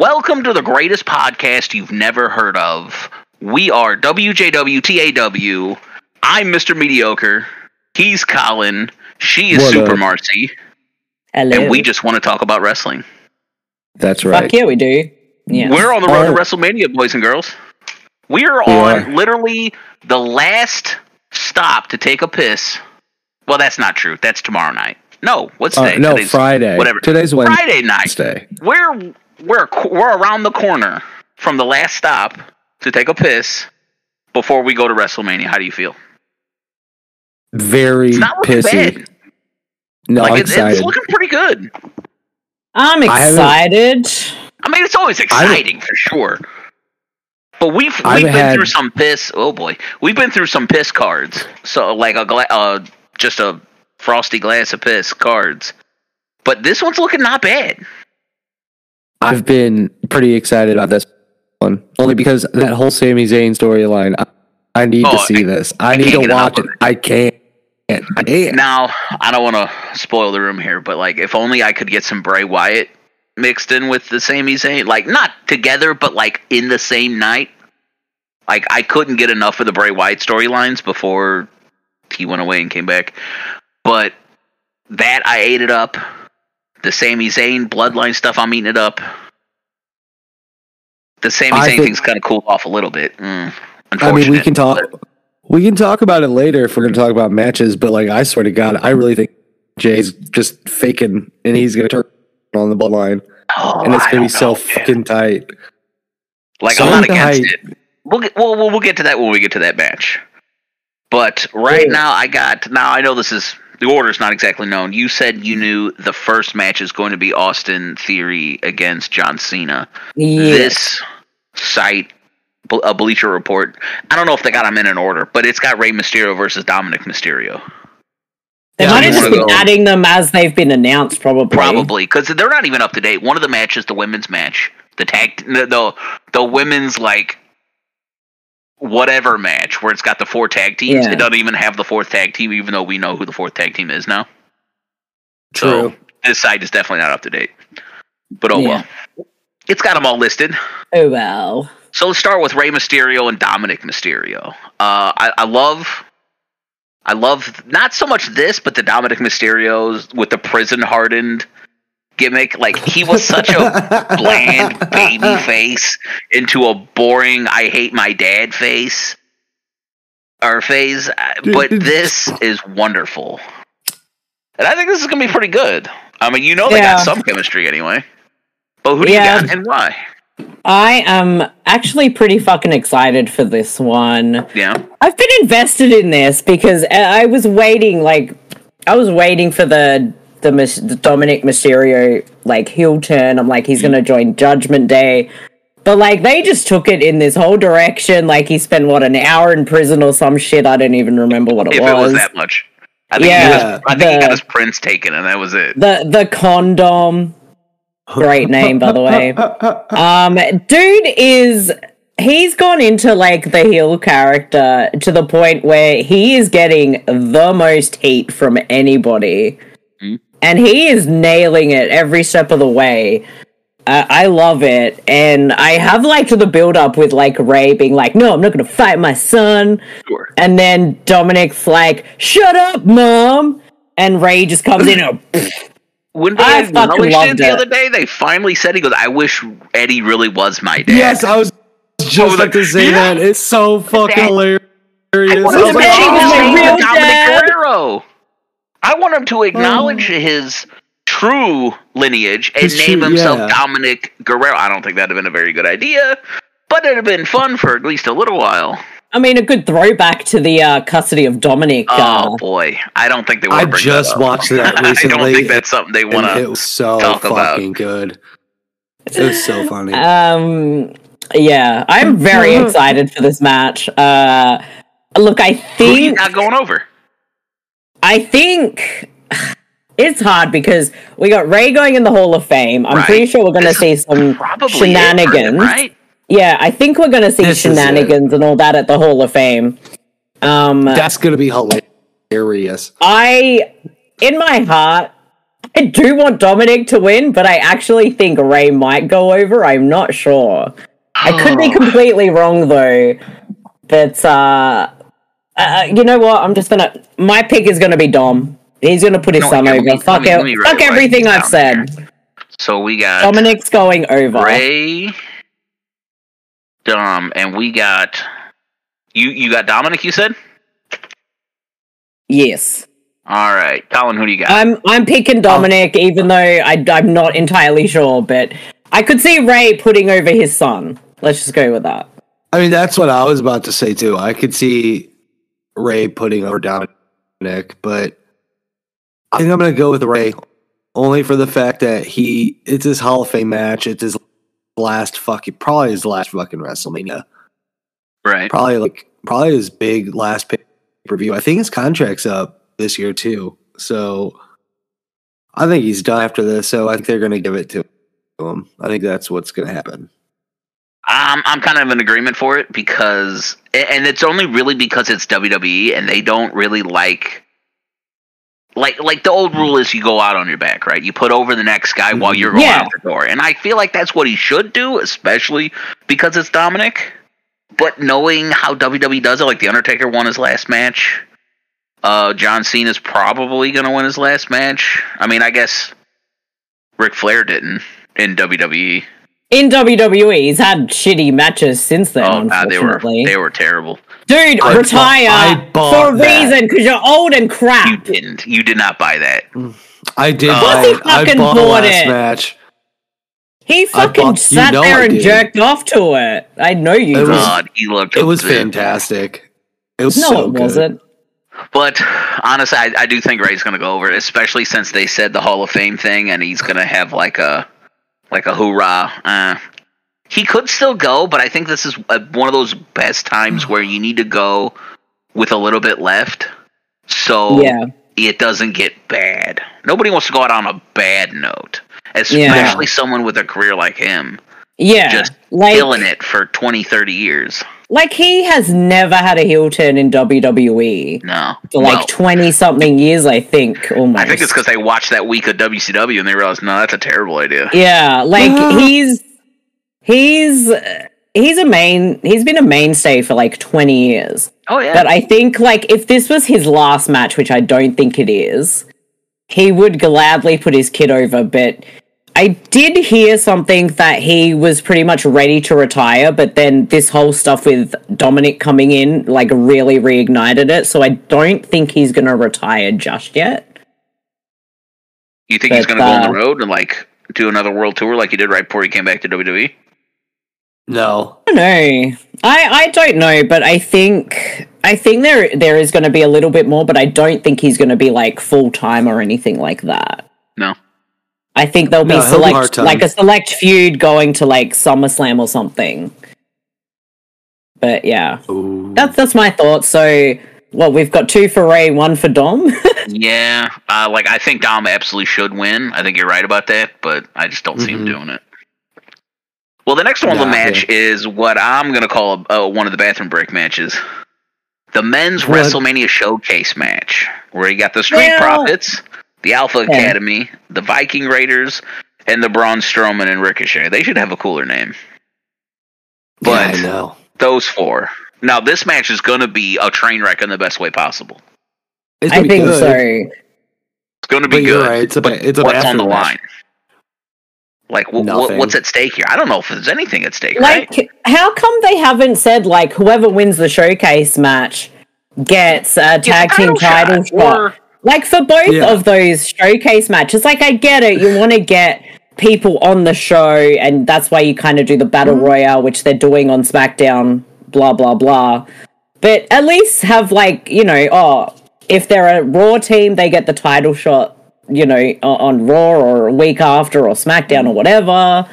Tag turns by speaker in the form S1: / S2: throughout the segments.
S1: Welcome to the greatest podcast you've never heard of. We are WJWTAW. I'm Mr. Mediocre. He's Colin. She is
S2: What
S1: Super
S2: up?
S1: Marcy.
S3: Hello.
S1: And we just want to talk about wrestling.
S2: That's
S3: Fuck
S2: right.
S3: yeah, we do. Yeah.
S1: We're on the road to
S2: Oh.
S1: WrestleMania, boys and girls. We are
S2: We
S1: on
S2: are.
S1: literally the last stop to take a piss. Well, that's not true. That's tomorrow night. No, what's
S2: Uh,
S1: today?
S2: no,
S1: Today's
S2: Friday.
S1: Whatever.
S2: Today's
S1: Friday night.
S2: Wednesday.
S1: We're we're we're around the corner from the last stop to take a piss before we go to WrestleMania. How do you feel?
S2: Very
S1: It's not looking
S2: pissy.
S1: bad.
S2: No,
S1: like
S2: I'm
S1: it's,
S2: excited.
S1: it's looking pretty good.
S3: I'm excited.
S1: I mean, it's always exciting for sure. But we've we've
S2: haven't
S1: been
S2: had-
S1: through some piss. Oh boy, we've been through some piss cards. So like a gla- uh, just a frosty glass of piss cards. But this one's looking not bad.
S2: I've been pretty excited about this one only because that whole Sami Zayn storyline. I, I need
S1: Oh,
S2: to see this. I,
S1: I
S2: need to watch it. I can't. I can't.
S1: Now I don't want to spoil the room here, but like if only I could get some Bray Wyatt mixed in with the Sami Zayn, like not together, but like in the same night. Like I couldn't get enough of the Bray Wyatt storylines before he went away and came back, but that I ate it up. The Sami Zayn bloodline stuff, I'm eating it up. The Sami
S2: I
S1: Zayn
S2: think-
S1: thing's kind of cooled off a little bit. Mm,
S2: I mean, we can talk. We can talk about it later if we're going to talk about matches. But like, I swear to God, I really think Jey's just faking, and he's going to turn on the bloodline,
S1: Oh,
S2: and it's going to be
S1: don't
S2: so
S1: man.
S2: fucking tight.
S1: Like
S2: So
S1: I'm not against
S2: tight.
S1: it. We'll get we'll, we'll we'll get to that when we get to that match. But right
S3: Yeah.
S1: now, I got now. I know this is the order is not exactly known. You said you knew the first match is going to be Austin Theory against John Cena.
S3: Yeah.
S1: This site, a Bleacher Report. I don't know if they got them in an order, but it's got Rey Mysterio versus Dominic Mysterio.
S3: they
S2: Yeah,
S3: might have just been adding them as they've been announced, probably.
S1: Probably because they're not even up to date. One of the matches, the women's match, the tag, the the, the women's like whatever match where it's got the four tag teams.
S3: Yeah.
S1: It doesn't even have the fourth tag team, even though we know who the fourth tag team is now.
S2: True.
S1: So this site is definitely not up to date. But oh
S3: Yeah.
S1: well, it's got them all listed.
S3: Oh well.
S1: So let's start with Rey Mysterio and Dominic Mysterio. Uh, I, I love, I love not so much this, but the Dominic Mysterios with the prison hardened gimmick. Like he was such a bland baby face into a boring I hate my dad face or phase. Uh, But this is wonderful. And I think this is gonna be pretty good. I mean, you know they
S3: Yeah.
S1: got some chemistry anyway. But who do
S3: Yeah.
S1: you got and why?
S3: I am actually pretty fucking excited for this one.
S1: Yeah.
S3: I've been invested in this because I I was waiting, like, I was waiting for the the, the Dominic Mysterio like heel turn. I'm like, he's gonna join Judgment Day, but like they just took it in this whole direction. Like he spent what an hour in prison or some shit. I don't even remember what it
S1: if
S3: was.
S1: it was that much. I think, he,
S3: Yeah,
S1: was, I think he got his prints taken, and that was it.
S3: the the condom. Great name, by the way. Um, dude is he's gone into like the heel character to the point where he is getting the most heat from anybody. And he is nailing it every step of the way. Uh, I love it, and I have liked the build up with like Rey being like, "No, I'm not going to fight my son,"
S1: Sure.
S3: and then Dominic's like, "Shut up, mom," and Rey just comes in and
S1: When they
S3: I fucking
S1: acknowledged it
S3: loved
S1: the
S3: it.
S1: other day, they finally said he goes, "I wish Eddie really was my dad."
S2: Yes, I was just
S1: was
S2: about
S1: like,
S2: to say
S1: yeah.
S2: that. It's so fucking
S1: That-
S2: hilarious.
S1: I
S2: I was like,
S3: Eddie
S1: change
S3: was my real
S1: Dominic
S3: dad.
S1: Guerrero. I want him to acknowledge his true lineage and name
S2: true-
S1: himself
S2: yeah.
S1: Dominic Guerrero. I don't think that'd have been a very good idea, but it'd have been fun for at least a little while.
S3: I mean, a good throwback to the uh, custody of Dominic.
S1: Oh
S3: Uh,
S1: boy, I don't think they
S2: I
S1: want to bring
S2: just
S1: that up.
S2: watched that recently.
S1: I don't think that's something they want to.
S2: it was so
S1: talk about.
S2: fucking good. It was so funny.
S3: um, yeah, I'm very excited for this match. Uh, look, I
S1: Who you
S3: think
S1: not going over?
S3: I think it's hard because we got Rey going in the Hall of Fame. I'm
S1: Right.
S3: pretty sure we're going to see some
S1: Probably it him,
S3: shenanigans.
S1: right?
S3: Yeah, I think we're going to see
S2: This
S3: shenanigans and all that at the Hall of Fame. Um,
S2: That's gonna be hilarious.
S3: I, in my heart, I do want Dominic to win, but I actually think Rey might go over. I'm not sure. I could be
S1: Oh.
S3: completely wrong though. But uh, uh you know what? I'm just gonna my pick is gonna be Dom. He's gonna put his
S1: No,
S3: son
S1: yeah,
S3: over.
S1: me-
S3: fuck
S1: let me-
S3: it.
S1: me
S3: fuck everything I've
S1: down
S3: said.
S1: So we got
S3: Dominic's going over.
S1: Rey, Dom, and we got you. You got Dominic. You said.
S3: Yes.
S1: All right, Colin. Who do you got?
S3: I'm I'm picking Dominic, even though I, I'm not entirely sure, but I could see Rey putting over his son. Let's just go with that.
S2: I mean, that's what I was about to say too. I could see Rey putting over Dominic, but I think I'm going to go with Rey only for the fact that he it's his Hall of Fame match. It's his last fucking probably his last fucking WrestleMania.
S1: right.
S2: Probably like probably his big last pay per view. I think his contract's up this year too. So I think he's done after this. So I think they're going to give it to him. I think that's what's going to happen.
S1: I'm I'm kind of in agreement for it because, and it's only really because it's WWE and they don't really like. Like, like the old rule is you go out on your back, right? You put over the next guy while you're going
S3: Yeah.
S1: out the door, and I feel like that's what he should do, especially because it's Dominic. But knowing how WWE does it, like the Undertaker won his last match, uh, John Cena's probably gonna win his last match. I mean, I guess Ric Flair didn't in. WWE.
S3: In WWE, he's had shitty matches since then,
S1: Oh god, they were they were terrible.
S3: Dude,
S2: I
S3: retire
S2: bought- bought
S3: for a
S2: that.
S3: reason, because you're old and crap.
S1: You didn't. You did not buy that.
S2: I did.
S1: Of
S2: buy
S3: he
S2: it. I
S3: fucking
S2: bought
S3: bought
S2: last
S3: it.
S2: match.
S3: He fucking
S2: bought- you
S3: sat
S2: know
S3: there and jerked off to it. I know you
S2: It
S3: did.
S2: was-
S1: God, he looked.
S2: It was fantastic. It was
S3: no,
S2: so
S3: it
S2: good.
S3: wasn't.
S1: But honestly, I, I do think Rey's going to go over, especially since they said the Hall of Fame thing, and he's going to have like a like a hoorah. Uh, he could still go, but I think this is uh one of those best times where you need to go with a little bit left, so
S3: Yeah.
S1: it doesn't get bad. Nobody wants to go out on a bad note, especially someone with a career like him,
S3: Yeah.
S1: just
S3: like,
S1: killing it for 20, 30 years.
S3: Like he has never had a heel turn in WWE
S1: No,
S3: for like
S1: Well,
S3: 20 something years, I think, almost.
S1: I think it's because they watched that week of WCW and they realized, no, that's a terrible idea.
S3: Yeah, like he's he's he's a main he's been a mainstay for like 20 years.
S1: Oh yeah,
S3: But I think like if this was his last match, which I don't think it is, he would gladly put his kid over, but I did hear something that he was pretty much ready to retire, but then this whole stuff with Dominic coming in like really reignited it. So I don't think he's gonna retire just yet.
S1: you think he's going to go on
S3: uh,
S1: the road and like do another world tour like he did right before he came back to? WWE?
S2: No.
S3: no. I I don't know, but I think I think there there is going to be a little bit more, but I don't think he's going to be like full time or anything like that.
S1: No.
S3: I think there'll be
S2: No, he'll be
S3: select like a select feud going to like SummerSlam or something. But yeah,
S2: Ooh.
S3: that's that's my thoughts. So, well, we've got two for Rey, one for Dom.
S1: Yeah, uh, like I think Dom absolutely should win. I think you're right about that, but I just don't see him
S2: Mhm.
S1: doing it. Well, the next one on the
S2: Nah,
S1: match is what I'm going to call uh, one of the bathroom break matches. The men's
S2: What?
S1: WrestleMania Showcase match, where you got the Street
S3: Well-
S1: Profits, the Alpha
S3: Yeah.
S1: Academy, the Viking Raiders, and the Braun Strowman and Ricochet. They should have a cooler name. But
S2: yeah, I know.
S1: those four. Now, this match is going to be a train wreck in the best way possible.
S2: It's
S3: I
S2: gonna be
S3: think
S2: good,
S3: so.
S1: It's going to be
S2: But
S1: good.
S2: right. It's a ba- it's a
S1: what's on the
S2: match.
S1: line? Like, wh- wh- what's at stake here? I don't know if there's anything at stake, right?
S3: Like, how come they haven't said like whoever wins the showcase match gets a tag
S1: the
S3: team title
S1: shot,
S3: shot?
S1: or-
S3: Like for both
S2: Yeah.
S3: of those showcase matches, like I get it, you want to get people on the show, and that's why you kind of do the battle
S2: Mm-hmm.
S3: royale, which they're doing on SmackDown, blah blah blah. But at least have like you know, oh, if they're a Raw team, they get the title shot, you know, on Raw or a week after or SmackDown or whatever.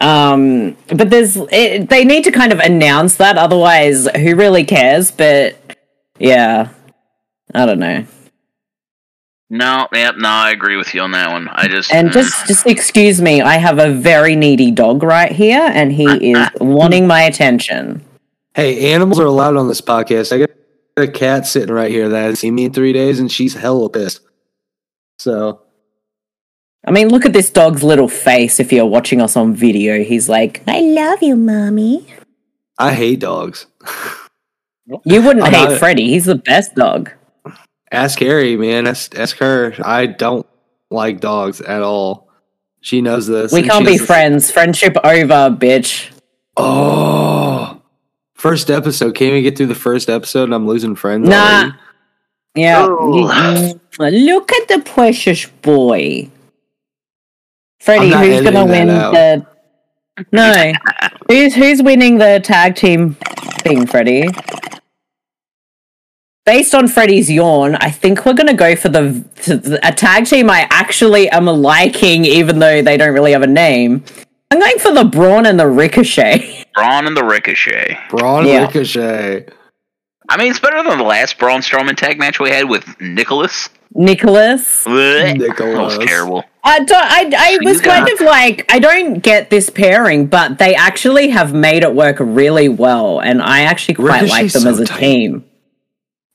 S3: Um, but there's it, they need to kind of announce that, otherwise, who really cares? But yeah, I don't know.
S1: No, yep, no, I agree with you on that one. I just
S3: And
S1: mm,
S3: just just excuse me, I have a very needy dog right here, and he is wanting my attention.
S2: Hey, animals are allowed on this podcast. I got a cat sitting right here that hasn't seen me in three days, and she's hella pissed. So
S3: I mean, look at this dog's little face. If you're watching us on video, he's like, "I love you, mommy."
S2: I hate dogs.
S3: You wouldn't
S2: I'm
S3: hate
S2: not-
S3: Freddy. He's the best dog.
S2: Ask Harry, man. Ask, ask her. I don't like dogs at all. She knows this.
S3: We can't be
S2: she's-
S3: friends. Friendship over, bitch.
S2: Oh, first episode. Can't even get through the first episode, and I'm losing friends.
S3: Nah.
S2: already?
S3: Yeah.
S1: Oh.
S3: Look at the precious boy. Freddie, who's gonna win
S2: that
S3: the No. who's who's winning the tag team thing, Freddie? Based on Freddie's yawn, I think we're gonna go for the, the a tag team I actually am liking, even though they don't really have a name. I'm going for the Braun and the Ricochet.
S1: Braun and the Ricochet.
S2: Braun
S3: Yeah.
S2: Ricochet.
S1: I mean, it's better than the last Braun Strowman tag match we had with Nicholas.
S3: Nicholas.
S1: Blech.
S2: Nicholas.
S1: That was terrible.
S3: I don't. I, I was kind of like I don't get this pairing, but they actually have made it work really well, and I actually quite like them
S2: so
S3: as a
S2: tight.
S3: team.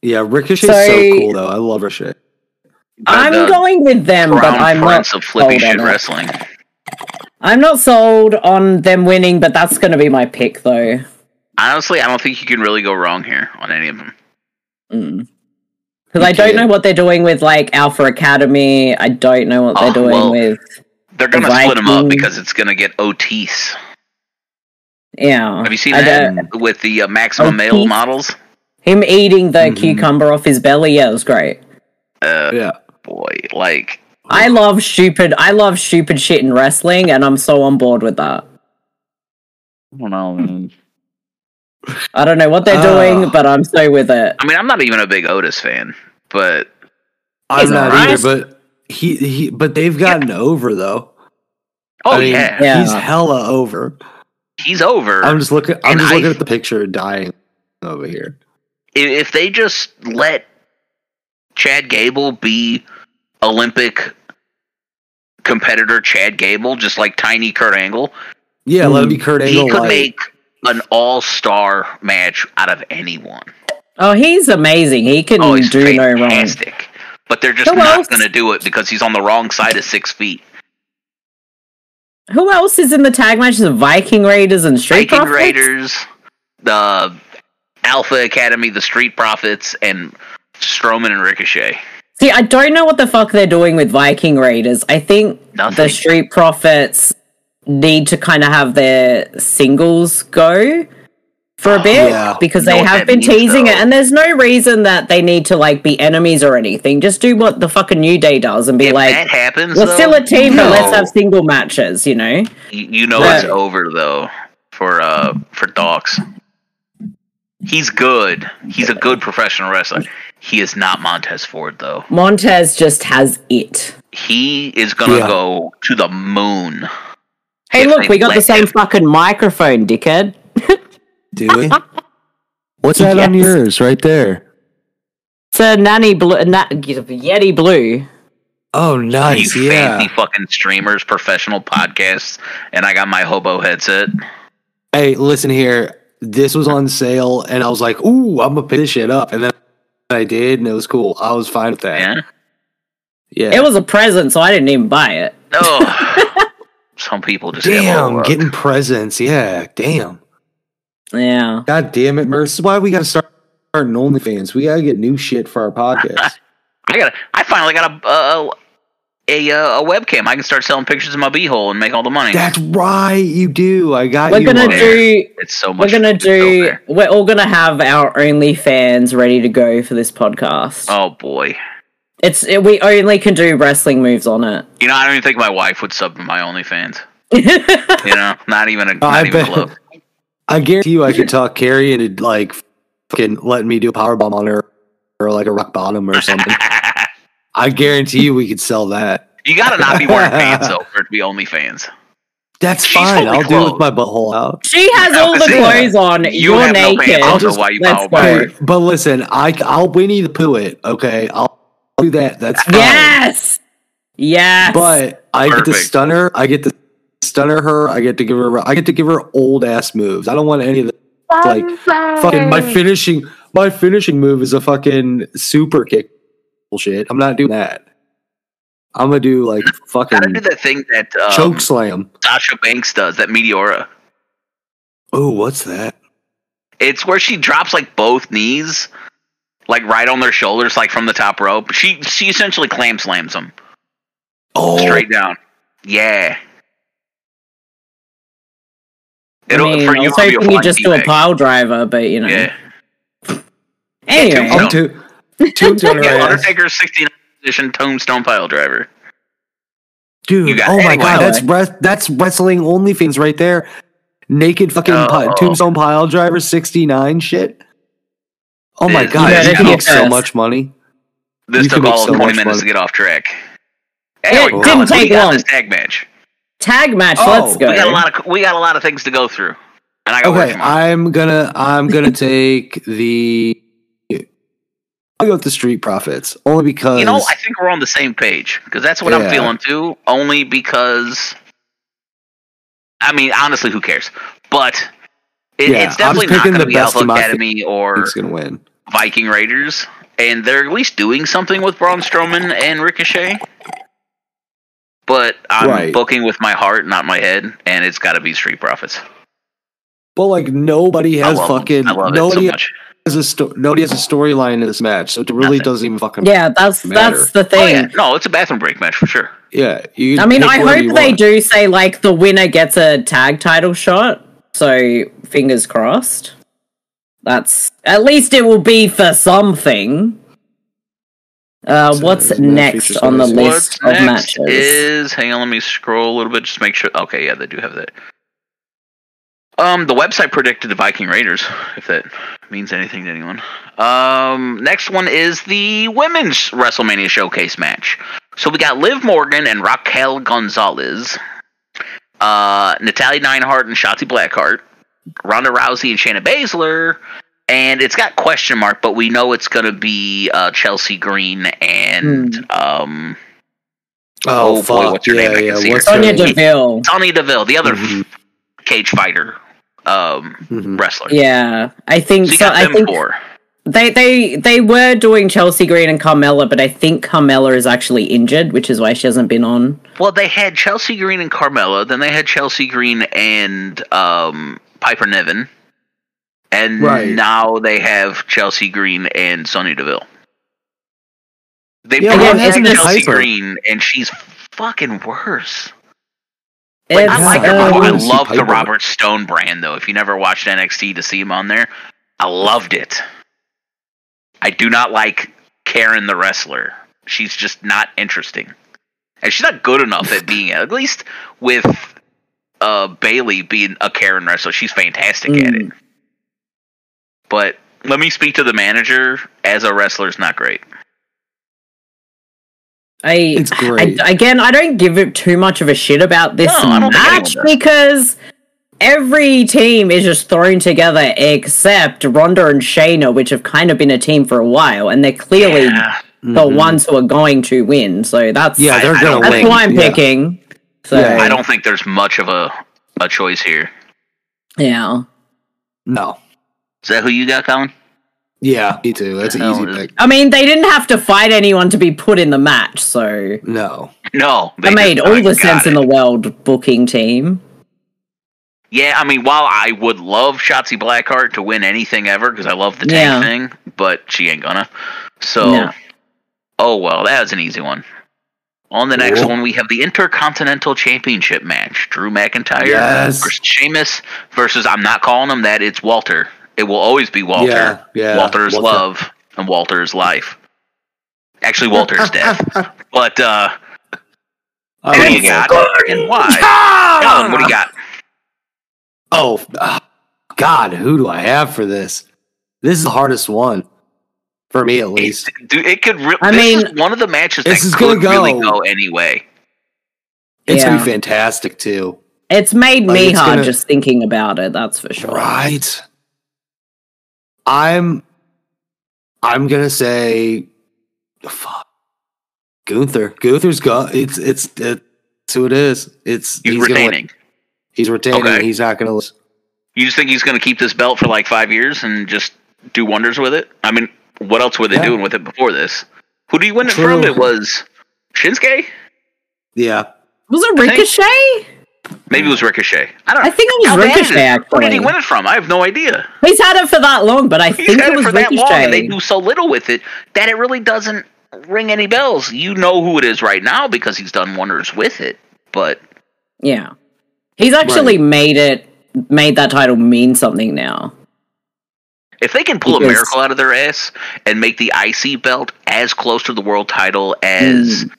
S2: Yeah, Ricochet's
S3: So-
S2: so cool though. I love Ricochet.
S3: I'm
S1: the
S3: going with them, but I'm not.
S1: Prince of flippy
S3: sold on
S1: shit
S3: it.
S1: wrestling.
S3: I'm not sold on them winning, but that's going to be my pick, though.
S1: Honestly, I don't think you can really go wrong here on any of them.
S3: Because I don't know what they're doing with like Alpha Academy. I don't know what they're
S1: Oh,
S3: doing
S1: well,
S3: with.
S1: They're gonna split them up
S3: Viking-
S1: because it's gonna get Otis.
S3: Yeah.
S1: Have you seen
S3: I
S1: that
S3: don't-
S1: with the uh, maximum male
S3: Otis?
S1: models?
S3: Him eating the
S2: Mhm.
S3: cucumber off his belly. Yeah, it was great.
S1: Uh,
S2: Yeah.
S1: boy, like
S3: I love stupid. I love stupid shit in wrestling, and I'm so on board with that.
S1: I don't know. Man.
S3: I don't know what they're
S2: Oh.
S3: doing, but I'm so with it.
S1: I mean, I'm not even a big Otis fan, but
S2: I'm not
S3: alright.
S2: either, but he, he but they've gotten over though.
S1: oh
S2: I mean,
S1: yeah,
S3: Yeah.
S2: he's hella over.
S1: he's over.
S2: I'm just looking. I'm
S1: And
S2: just
S1: I-
S2: looking at the picture, dying over here.
S1: I- if they just let Chad Gable be Olympic competitor Chad Gable, just like tiny Kurt Angle,
S2: Yeah, let him be Kurt Angle.
S1: he could
S2: light.
S1: make an all-star match out of anyone.
S3: Oh, he's amazing. He can
S1: Oh, he's
S3: do no wrong.
S1: But they're just
S3: Who
S1: not going to do it because he's on the wrong side of six feet.
S3: Who else is in the tag matches? The Viking Raiders and Street
S1: Viking
S3: Profits?
S1: Raiders, the Alpha Academy, the Street Profits, and Strowman and Ricochet.
S3: See, I don't know what the fuck they're doing with Viking Raiders. I think
S1: Nothing.
S3: the Street Profits need to kind of have their singles go for a bit
S2: Yeah.
S3: because they
S1: what
S3: have been
S1: means,
S3: teasing it, and there's no reason that they need to like be enemies or anything. Just do what the fucking New Day does and be
S1: if
S3: like,
S1: that happens,
S3: we're
S1: though,
S3: still a team, but let's have single matches. You know?
S1: You, you know
S3: Right.
S1: it's over though for uh for Docs. He's good. He's a good professional wrestler. He is not Montez Ford though.
S3: Montez just has it.
S1: He is gonna
S2: Yeah.
S1: go to the moon.
S3: Hey, look, we got the same
S1: him.
S3: fucking microphone, dickhead.
S2: Do we? What's that on yours right there?
S3: It's a nanny blue, na- Yeti blue.
S2: Oh, nice.
S1: you
S2: Yeah.
S1: fancy fucking streamers, professional podcasts, and I got my hobo headset.
S2: Hey, listen here. This was on sale, and I was like, "Ooh, I'm gonna pick this shit up," and then I did, and it was cool. I was fine with that.
S1: Yeah.
S2: Yeah.
S3: It was a present, so I didn't even buy it.
S1: Oh, some people just have
S2: damn
S1: all
S2: getting presents. Yeah. Damn.
S3: Yeah.
S2: God damn it, Merce. This is why we gotta start starting OnlyFans. We gotta get new shit for our podcast.
S1: I gotta. I finally got a a, a uh, a webcam. I can start selling pictures of my beehole and make all the money.
S2: That's right. You do. I got
S3: We're
S2: you.
S3: gonna
S2: one.
S3: do.
S1: it's so much.
S3: We're gonna
S1: it's so
S3: do.
S1: fair.
S3: We're all gonna have our OnlyFans ready to go for this podcast.
S1: Oh boy.
S3: It's it, we only can do wrestling moves on it.
S1: You know, I don't even think my wife would sub to my OnlyFans. You know, not even a not
S2: I
S1: even
S2: bet.
S1: close.
S2: I guarantee you, I could talk Carrie into like fucking letting me do a power bomb on her or like a rock bottom or something. I guarantee you, we could sell that.
S1: you gotta not be wearing pants though for it to be OnlyFans.
S2: That's
S1: She's
S2: fine. I'll do it with
S1: clothed.
S2: my butthole out.
S3: she has
S1: Yeah,
S3: all the
S1: because
S2: you-
S3: clothes on.
S1: you
S3: You're
S1: have no
S3: naked.
S1: pants
S2: I'll just-
S1: why you
S3: let's go.
S2: but listen, I I'll Winnie the Pooh it. Okay, I'll do that. That's fine.
S3: Yes. Yes.
S2: But I get to
S1: Perfect.
S2: stun her. I get to stunner her. I get to give her. I get to give her old ass moves. I don't want any of the like fucking my finishing. My finishing move is a fucking super kick bullshit. I'm not doing that. I'm gonna do like fucking
S1: Gotta do that thing that um,
S2: choke slam.
S1: Sasha Banks does, that Meteora.
S2: Oh, what's that?
S1: It's where she drops like both knees, like right on their shoulders, like from the top rope. She she essentially clam slams them
S2: Oh,
S1: straight down. Yeah. It'll
S3: mean,
S1: for
S3: I
S1: you
S3: was
S1: be a
S3: hoping you
S1: flying
S3: just do a
S1: D-bag.
S3: pile driver, but you know.
S1: Yeah.
S3: Anyway,
S1: Yeah,
S2: I'm too. Tombstone
S1: yeah
S2: her ass.
S1: Undertaker's 69 position tombstone pile driver.
S2: Dude,
S1: You got-
S2: oh my
S1: anyway.
S2: god, that's res- that's wrestling OnlyFans right there. Naked fucking pi-
S1: Oh.
S2: tombstone pile driver sixty nine shit. Oh my god,
S3: Yeah,
S2: you
S3: that's
S2: can make so much money.
S1: This
S2: You
S1: took all of
S2: so
S1: 20 minutes
S2: money.
S1: to get off track.
S3: It
S1: Anyway,
S3: didn't take
S1: we got
S3: long.
S1: this tag match.
S3: tag match.
S2: Oh,
S3: let's go.
S1: We got a lot of we got a lot of things to go through, and I got
S2: Okay. I'm gonna I'm gonna take the. I'll go with the Street Profits only because
S1: You know, I think we're on the same page because that's what I'm feeling too. Only because, I mean, honestly, who cares? But it,
S2: Yeah,
S1: it's definitely not going to be Alpha Academy or. Viking Raiders, and they're at least doing something with Braun Strowman and Ricochet. But I'm
S2: Right.
S1: booking with my heart, not my head, and it's got to be Street Profits.
S2: But like nobody has fucking
S1: I love
S2: nobody
S1: so
S2: a sto- nobody has a storyline in this match, so it really
S1: Nothing.
S2: doesn't even fucking
S3: Yeah, that's
S2: Matter.
S3: that's the
S1: Oh
S3: thing.
S1: yeah, no, it's a bathroom break match for sure.
S2: Yeah, you.
S3: I mean, I hope they
S2: want.
S3: do say like the winner gets a tag title shot. So fingers crossed. That's at least it will be for something. Uh,
S2: So
S3: what's next on the list
S1: What's
S3: of
S1: next
S3: matches?
S1: is hang on, let me scroll a little bit, just make sure. Okay, yeah, they do have that. Um, the website predicted the Viking Raiders, if that means anything to anyone. Um, next one is the women's WrestleMania showcase match. So we got Liv Morgan and Raquel Gonzalez, uh, Natalya Neidhart and Shotzi Blackheart, Ronda Rousey and Shayna Baszler, and it's got question mark, but we know it's gonna be uh, Chelsea Green and um.
S2: Oh,
S1: Oh, boy,
S2: fuck!
S1: what's her
S2: yeah,
S1: name?
S2: Yeah. What's.
S3: Sonya? Deville.
S1: Sonya Deville, the other
S2: Mhm.
S1: cage fighter um,
S2: Mhm.
S1: wrestler.
S3: Yeah, I think
S1: So you
S3: so.
S1: got
S3: I think
S1: four.
S3: they they they were doing Chelsea Green and Carmella, but I think Carmella is actually injured, which is why she hasn't been on.
S1: Well, they had Chelsea Green and Carmella. Then they had Chelsea Green and um, Piper Niven. And
S2: Right.
S1: now they have Chelsea Green and Sonya Deville. They
S2: Yeah,
S1: brought
S3: what
S1: back
S3: happened to
S1: Chelsea
S2: Piper?
S1: Green, and she's fucking worse. Like, I like her. I
S2: I wanna see
S1: love the Robert Stone brand, though. If you never watched NXT to see him on there, I loved it. I do not like Karen the wrestler. She's just not interesting, and she's not good enough at being. At least with uh, Bayley being a Karen wrestler, she's fantastic at it.
S3: Mm.
S1: But let me speak to the manager. As a wrestler, is not great.
S3: I
S2: It's great.
S3: I, again, I don't give it too much of a shit about this
S1: No, I don't think anyone
S3: match because every team is just thrown together except Ronda and Shayna, which have kind of been a team for a while, and they're clearly
S1: Yeah.
S3: the
S2: Mhm.
S3: ones who are going to win. So that's
S2: Yeah, they're
S1: I- I
S2: gonna
S1: don't
S3: that's
S2: win.
S1: think-
S3: who I'm
S2: yeah.
S3: picking. So
S2: Yeah.
S1: I don't think there's much of a a choice here.
S3: yeah.
S2: No.
S1: Is that who you got, Colin?
S2: Yeah, me too. That's an easy pick.
S3: I mean, they didn't have to fight anyone to be put in the match, so
S2: No.
S1: No,
S3: that made all the sense
S1: it.
S3: in the world. Booking team.
S1: Yeah, I mean, while I would love Shotzi Blackheart to win anything ever because I love the tank
S3: Yeah.
S1: thing, but she ain't gonna. So,
S3: No.
S1: oh well, that was an easy one. On the next
S2: Cool.
S1: one, we have the Intercontinental Championship match: Drew McIntyre
S2: Yes.
S1: versus Sheamus versus I'm not calling him that. It's Walter. It will always be Walter.
S2: Yeah, yeah.
S1: Walter's
S2: Walter.
S1: love and Walter's life. Actually, Walter's death. But uh,
S2: I
S1: who do you got and why? Colin, what do you got?
S2: Oh, ah, God, who do I have for this? This is the hardest one for me, at least.
S1: It, dude, it could. Re-
S3: I
S1: this
S3: mean,
S1: is one of the matches
S2: this
S1: that
S2: is
S1: could
S2: gonna
S1: really
S2: go-
S1: go anyway.
S2: It's gonna be fantastic too,
S3: It's made
S2: Like,
S3: me hard
S2: gonna-
S3: just thinking about it. That's for sure.
S2: right? I'm, I'm gonna say, fuck, Gunther. Gunther's got it's it's it's who it is. It's
S1: He's,
S2: gonna
S1: retaining.
S2: He's retaining.
S1: Okay.
S2: He's not gonna lose.
S1: You just think he's going to keep this belt for like five years and just do wonders with it? I mean, what else were they
S2: Yeah.
S1: doing with it before this? Who do you win it from? It was Shinsuke.
S2: Yeah.
S3: Was it
S1: think-
S3: Ricochet?
S1: Maybe it was Ricochet. I don't.
S3: I think it was
S1: How
S3: Ricochet,
S1: is? Where did he win it from? I have no idea.
S3: He's had it for that long, but I
S1: He's
S3: think
S1: had
S3: it
S1: it
S3: was
S1: for that
S3: Ricochet.
S1: long, and they do so little with it that it really doesn't ring any bells. You know who it is right now because he's done wonders with it. But
S3: Yeah. He's actually made it made that title mean something now.
S1: if they can pull a miracle out of their ass and make the IC belt as close to the world title as
S3: Hmm.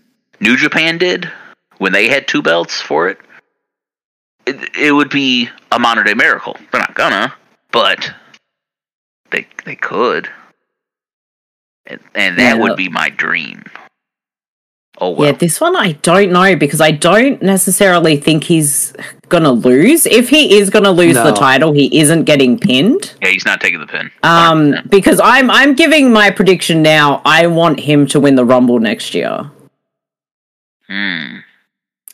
S1: New Japan did when they had two belts for it, it, it would be a modern day miracle. They're not gonna, but they they could, and, and that
S3: Yeah.
S1: would be my dream. Oh well.
S3: Yeah, this one I don't know because I don't necessarily think he's gonna lose. If he is gonna lose the title, he isn't getting pinned.
S1: Yeah, he's not taking the pin.
S3: Um, because I'm I'm giving my prediction now. I want him to win the Rumble next year.
S1: Hmm.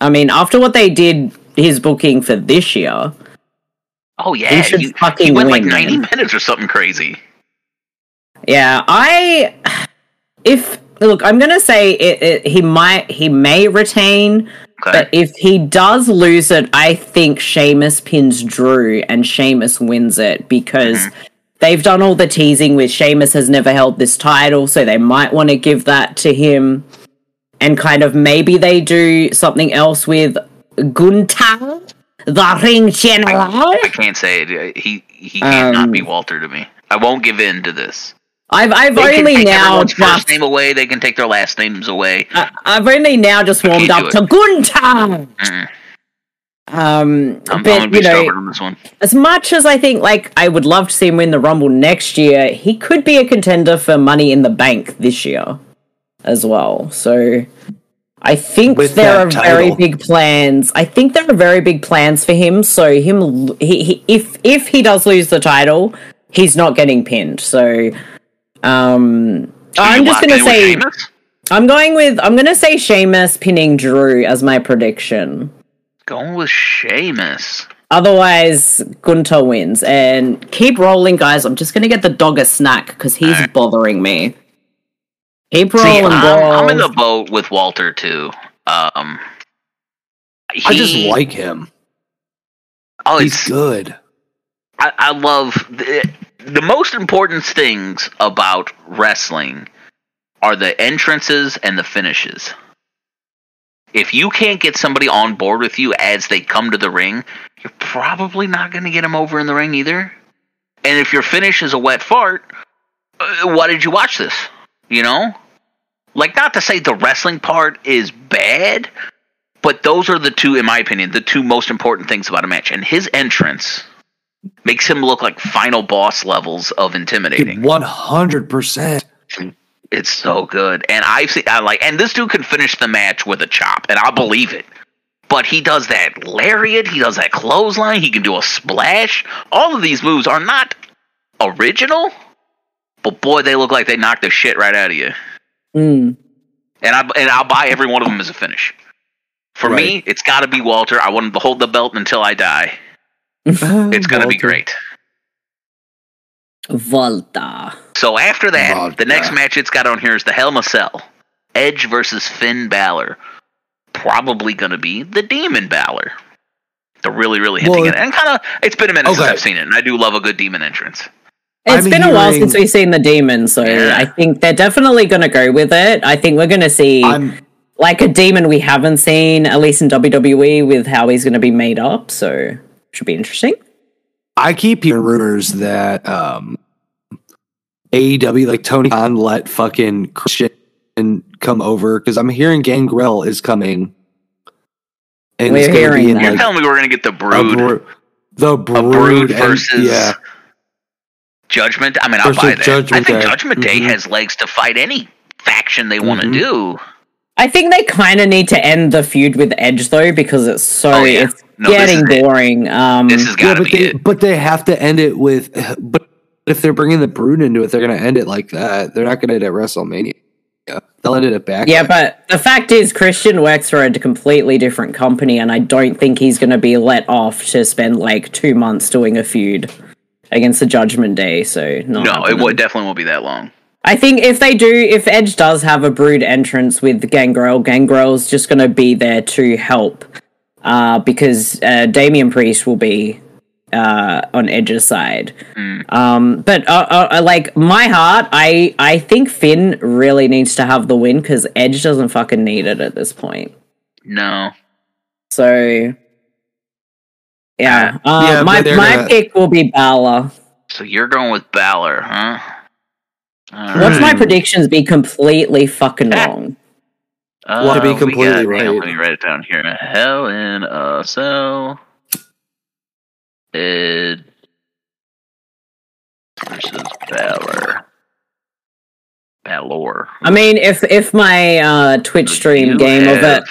S3: I mean, after what they did his booking for this year,
S1: Oh yeah,
S3: He should
S1: he,
S3: fucking
S1: he went like ninety
S3: man.
S1: minutes or something crazy.
S3: yeah, I if look, I'm gonna say it, it, he might he may retain,
S1: Okay.
S3: but if he does lose it, I think Sheamus pins Drew and Sheamus wins it because.
S1: Mm-hmm.
S3: They've done all the teasing with Sheamus has never held this title, so they might want to give that to him. And kind of maybe they do something else with Gunther, the ring general.
S1: I can't say it. He he cannot
S3: Um,
S1: be Walter to me. I won't give in to this.
S3: I've I've
S1: They
S3: only now
S1: everyone's first
S3: just
S1: name away. They can take their last names away.
S3: I- I've only now just warmed up to Gunther.
S1: Mm.
S3: Um,
S1: I'm, I'm
S3: but
S1: be
S3: you know,
S1: on this one.
S3: as much as I think like I would love to see him win the Rumble next year, he could be a contender for Money in the Bank this year as well. So I think
S2: With
S3: there are very big plans. I think there are very big plans for him. So him, he, he if if he does lose the title, he's not getting pinned. So um, I'm just gonna say? I'm going with I'm gonna say Sheamus pinning Drew as my prediction.
S1: going with Sheamus.
S3: Otherwise, Gunther wins. And keep rolling, guys. I'm just gonna get the dog a snack because he's
S1: Alright.
S3: bothering me. Keep
S1: See,
S3: rolling,
S1: I'm, I'm in the boat with Walter too. Um, he,
S2: I just like him.
S1: Oh,
S2: He's
S1: it's
S2: good.
S1: I, I love the, the most important things about wrestling are the entrances and the finishes. If you can't get somebody on board with you as they come to the ring, you're probably not going to get them over in the ring either. And if your finish is a wet fart, uh, why did you watch this? You know? Like, not to say the wrestling part is bad, but those are the two, in my opinion, the two most important things about a match. And his entrance makes him look like final boss levels of intimidating.
S2: One hundred percent.
S1: It's so good, and I've seen I like, and this dude can finish the match with a chop, and I believe it. But he does that lariat, he does that clothesline, he can do a splash. All of these moves are not original, but boy, they look like they knocked the shit right out of you.
S3: Mm.
S1: And I and I'll buy every one of them as a finish. For me, it's got to be Walter. I want him to hold the belt until I die. It's gonna be great.
S3: Volta.
S1: So after that,
S2: Vodka.
S1: the next match it's got on here is the Hell in a Cell. Edge versus Finn Balor. Probably going to be the Demon Balor. They're really, really hinting
S2: Well,
S1: at it. And kind of, it's been a minute since I've seen it, and I do love a good demon entrance.
S3: It's
S2: I'm
S3: been a while since we've seen the demon, so
S1: Yeah.
S3: I think they're definitely going to go with it. I think we're going to see
S2: I'm
S3: like a demon we haven't seen, at least in WWE, with how he's going to be made up. So should be interesting.
S2: I keep hearing rumors that um AEW like Tony Khan let fucking Christian come over because I'm hearing Gangrel is coming. And
S3: We're
S2: it's
S3: hearing
S2: be in.
S1: You're
S2: like
S1: telling me we're going to get the
S2: a
S1: Brood,
S2: bro- the
S1: a
S2: brood,
S1: Brood
S2: and-
S1: versus
S2: yeah.
S1: Judgment? I mean, I'll buy that. I
S2: Judgment
S1: think
S2: Day.
S1: Judgment Day
S2: Mhm.
S1: has legs to fight any faction they want to do.
S3: I think they kind of need to end the feud with Edge though, because it's so
S1: Oh, yeah.
S3: it's
S1: No, this
S3: getting
S1: is it.
S3: boring. Um,
S1: This has got
S2: Yeah,
S1: to
S2: but
S1: be
S2: they
S1: it.
S2: but they have to end it with but if they're bringing the brood into it, they're gonna end it like that. They're not gonna end it at WrestleMania. Yeah, they'll end it at back.
S3: yeah, but the fact is, Christian works for a completely different company, and I don't think he's going to be let off to spend like two months doing a feud against the Judgment Day. So not
S1: No, it would, definitely won't be that long.
S3: I think if they do, if Edge does have a brood entrance with Gangrel, Gangrel's just going to be there to help. Uh, because uh, Damian Priest will be uh, on Edge's side.
S1: Mm.
S3: Um, but uh, uh, uh, like my heart, I I think Finn really needs to have the win because Edge doesn't fucking need it at this point.
S1: No.
S3: So yeah, uh,
S2: Yeah,
S3: my my
S2: gonna-
S3: pick will be Balor.
S1: So you're going with Balor, huh? All
S3: Watch my
S2: Hmm.
S3: predictions be completely fucking
S1: Ah.
S3: wrong.
S2: Well, to be
S1: Uh,
S2: completely
S1: got- hang on,
S2: right.
S1: Let me write it down here. Hell in a Cell. Ed versus Balor. Balor.
S3: I mean, if if my uh, Twitch stream
S1: You
S3: game of it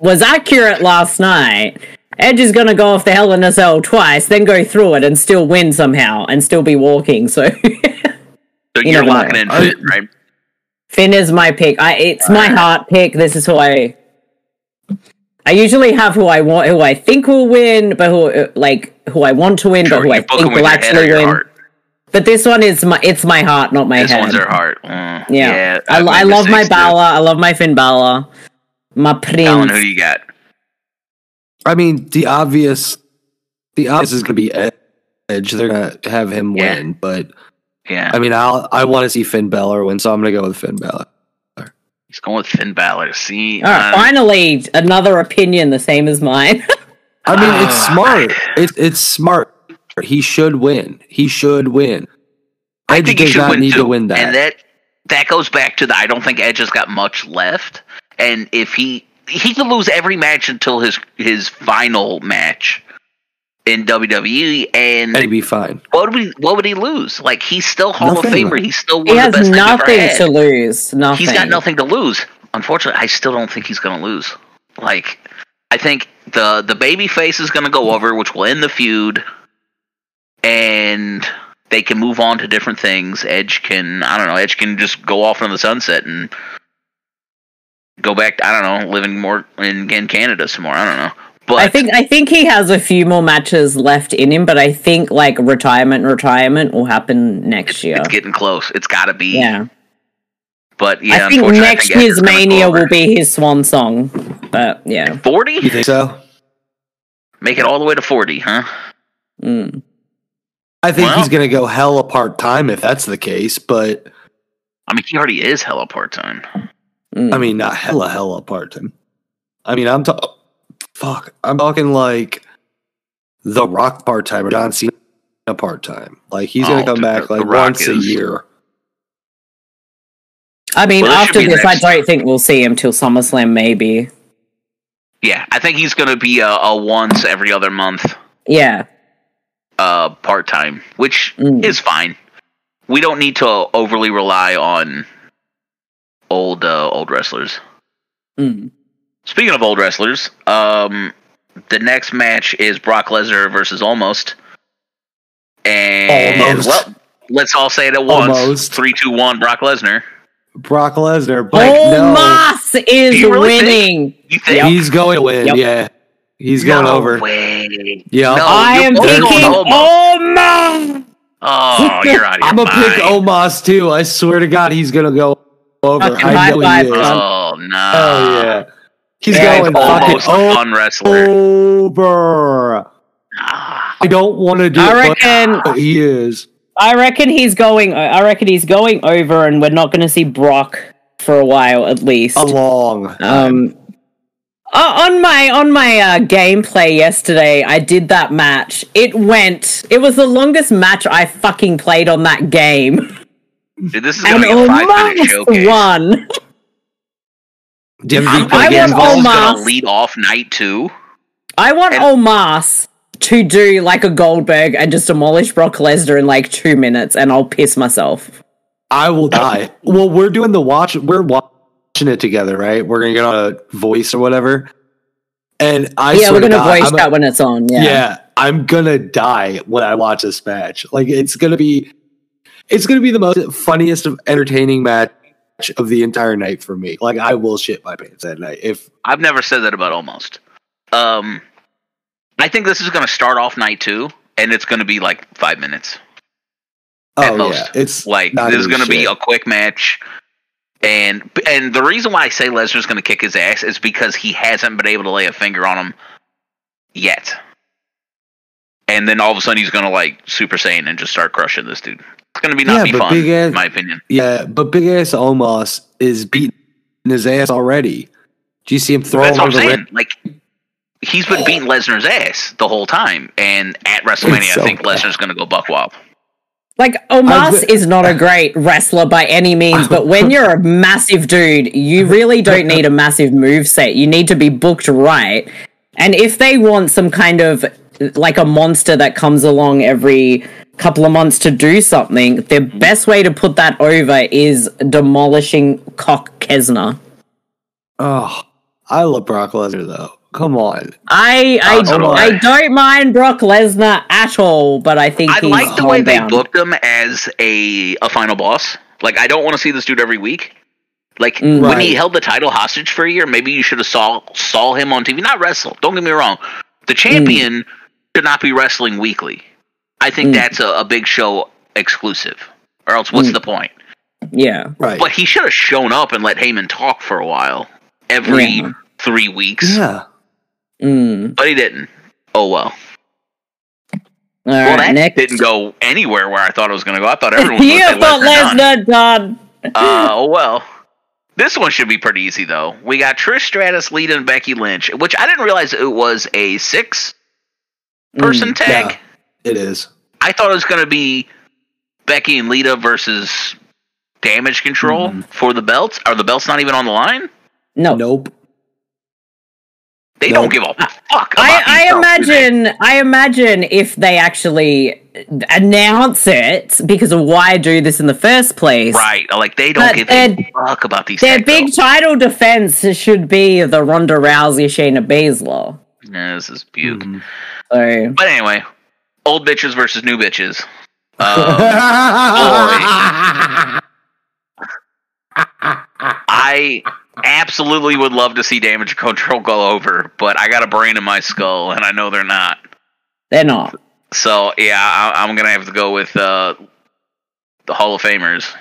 S3: was accurate last night, Edge is gonna go off the Hell in a Cell twice, then go through it and still win somehow, and still be walking. So
S1: So
S3: you
S1: you're
S3: never
S1: locking in Finn, right?
S3: Finn is my pick. I it's my heart pick. This is who I. I usually have who I want, who I think will win, but who like who I want to win,
S1: Sure,
S3: but who I think will
S1: your head or
S3: actually win.
S1: heart.
S3: But this one is my it's my heart, not my
S1: This
S3: head.
S1: one's her heart. Mm,
S3: yeah, I,
S1: I've
S3: I love my
S1: too.
S3: I love my Finn Balor. My prince.
S1: Alan, who do you got?
S2: I mean, the obvious, the obvious is going to be Edge. They're going to have him
S1: Yeah.
S2: win, but
S1: Yeah,
S2: I mean, I'll I want to see Finn Balor win, so I'm going to go with Finn Balor.
S1: he's going with Finn Balor. See,
S3: All right,
S1: um,
S3: finally, another opinion the same as mine.
S2: I mean, it's
S1: Ah.
S2: smart. It's it's smart. He should win. He should win.
S1: I
S2: Edge
S1: think he
S2: does
S1: should
S2: not
S1: win
S2: need
S1: too.
S2: to win that.
S1: And that that goes back to the I don't think Edge has got much left. And if he he could lose every match until his his final match in WWE and
S2: and he'd be fine.
S1: what would he what would he lose? Like he's still Hall
S2: Nothing.
S1: of Famer. He's still one
S3: he
S1: of
S3: has
S1: the best they've
S3: nothing to lose. Nothing.
S1: He's got nothing to lose. Unfortunately, I still don't think he's going to lose. Like, I think the the baby face is going to go over, which will end the feud, and they can move on to different things. Edge can, I don't know, Edge can just go off in the sunset and go back. I don't know, living more in, in Canada some more. I don't know, but
S3: I think I think he has a few more matches left in him, but I think like retirement, retirement will happen next year.
S1: it's getting close. It's got to be.
S3: Yeah,
S1: But yeah,
S3: I think next
S1: I think
S3: year's
S1: is gonna go
S3: Mania will be his swan song. But yeah,
S1: forty.
S2: You think so?
S1: Make it all the way to forty, huh?
S3: mm.
S2: I think
S1: Well-
S2: he's going to go hell apart time if that's the case. But
S1: I mean, he already is hella part time.
S3: Mm.
S2: I mean, not hella hella part time. I mean, I'm talking. Fuck, I'm talking like the Rock part time or John Cena part time. Like he's going
S1: Oh,
S2: to come back like
S1: The Rock
S2: once a year.
S3: I mean,
S1: Well,
S3: after this, I don't think we'll see him till SummerSlam. Maybe.
S1: Yeah, I think he's going to be a, a once every other month
S3: Yeah.
S1: uh, part time, which
S3: Mm.
S1: is fine. We don't need to overly rely on old uh, old wrestlers.
S3: Mm.
S1: Speaking of old wrestlers, um, the next match is Brock Lesnar versus Omos, and
S2: Omos.
S1: well, let's all say it at once:
S2: Omos.
S1: three, two, one. Brock Lesnar.
S2: Brock Lesnar, but
S3: Oh,
S2: no,
S3: Moss is
S1: you really
S3: winning.
S1: You think?
S2: he's going to win.
S3: Yep.
S2: Yeah, he's going
S1: no
S2: over. Yeah.
S1: No,
S3: I am picking
S1: Almost.
S3: Omos.
S1: Oh, you're out of your
S2: I'm gonna pick
S1: mind.
S2: Omos too. I swear to God, he's gonna go over. I
S3: high
S2: know
S3: five,
S2: he is.
S1: Oh no!
S2: Oh yeah, he's
S3: Yeah,
S2: going
S1: almost
S2: fucking
S1: a fun wrestler.
S2: over.
S1: Ah,
S2: I don't want to do
S3: I
S2: it,
S3: reckon-
S2: but he is.
S3: I reckon he's going. I reckon he's going over, and we're not going to see Brock for a while at least.
S2: A long.
S3: Um, uh, on my on my uh, gameplay yesterday, I did that match. It went. It was the longest match I fucking played on that game,
S1: dude, this is gonna be a five minute
S3: Omos
S1: showcase.
S3: won.
S2: Do
S1: I'm
S3: I
S1: gonna
S3: want
S1: this
S3: Omos.
S1: gonna lead off night two.
S3: I want
S1: And-
S3: Omos to do like a Goldberg and just demolish Brock Lesnar in like two minutes, and I'll piss myself.
S2: I will die. Well, we're doing the watch. We're watching it together, right? We're gonna get on a voice or whatever. And I
S3: yeah, we're gonna
S2: God,
S3: voice
S2: I'm a-
S3: that when it's on. Yeah.
S2: yeah, I'm gonna die when I watch this match. Like it's gonna be, it's gonna be the most funniest, of entertaining match of the entire night for me. Like I will shit my pants that night. If
S1: I've never said that about Omos. Um, I think this is gonna start off night two, and it's gonna be like five minutes. at
S2: Oh
S1: most.
S2: yeah, it's
S1: Like this is going to be a quick match, and and the reason why I say Lesnar's going to kick his ass is because he hasn't been able to lay a finger on him yet. And then all of a sudden he's going to like Super Saiyan and just start crushing this dude. It's going to be not
S2: Yeah,
S1: be
S2: but
S1: fun,
S2: big ass-
S1: in my opinion.
S2: yeah, but big ass Omos is beating his ass already. Do you see him throw
S1: That's
S2: him
S1: what I'm
S2: the
S1: saying. Like he's been beating Lesnar's ass the whole time, and at WrestleMania,
S2: so
S1: I think
S2: bad.
S1: Lesnar's going to go buck wild.
S3: Like Omos
S2: I've-
S3: is not a great wrestler by any means, but when you're a massive dude, you really don't need a massive move set. You need to be booked right. And if they want some kind of like a monster that comes along every couple of months to do something, the best way to put that over is demolishing Brock Lesnar.
S2: Oh, I love Brock Lesnar though. Come on.
S3: I I,
S1: Oh, do
S3: I
S1: I.
S3: don't mind Brock Lesnar at all, but I think
S1: I
S3: he's
S1: like the way they
S3: homebound.
S1: booked him as a a final boss. Like I don't want to see this dude every week. Like
S3: Mm.
S1: when he held the title hostage for a year, maybe you should have saw saw him on TV. Not wrestle. Don't get me wrong. The champion should not be wrestling weekly. I think
S3: Mm.
S1: that's a, a big show exclusive. Or else, what's
S3: Mm.
S1: the point?
S3: Yeah.
S2: Right.
S1: But he should have shown up and let Heyman talk for a while every
S3: Yeah.
S1: three weeks.
S2: yeah.
S3: Mm.
S1: But he didn't. Oh well.
S3: All
S1: well,
S3: right,
S1: that
S3: next.
S1: didn't go anywhere where I thought it was going to go. I thought everyone
S3: you
S1: was
S3: thought Lesnar done.
S1: Uh, oh well. This one should be pretty easy though. We got Trish Stratus, leading Becky Lynch, which I didn't realize it was a six person tag.
S2: Mm, Yeah. It is.
S1: I thought it was going to be Becky and Lita versus Damage Control
S2: Mm-hmm.
S1: for the belts. Are the belts not even on the line?
S3: No.
S2: Nope.
S1: They
S2: No.
S1: don't give a fuck. About
S3: I, I
S1: these belts,
S3: imagine I imagine if they actually announce it because of why do this in the first place.
S1: Right, like they don't
S3: But
S1: give
S3: their-
S1: a fuck about these.
S3: Their big
S1: belts.
S3: title defense should be the Ronda Rousey Shayna Baszler.
S1: Yeah, this is puke.
S2: Mhm.
S3: So
S1: But anyway, old bitches versus new bitches. Um, I absolutely would love to see damage control go over, but I got a brain in my skull, and I know they're not.
S3: they're not.
S1: So yeah, I, I'm gonna have to go with uh, the Hall of Famers.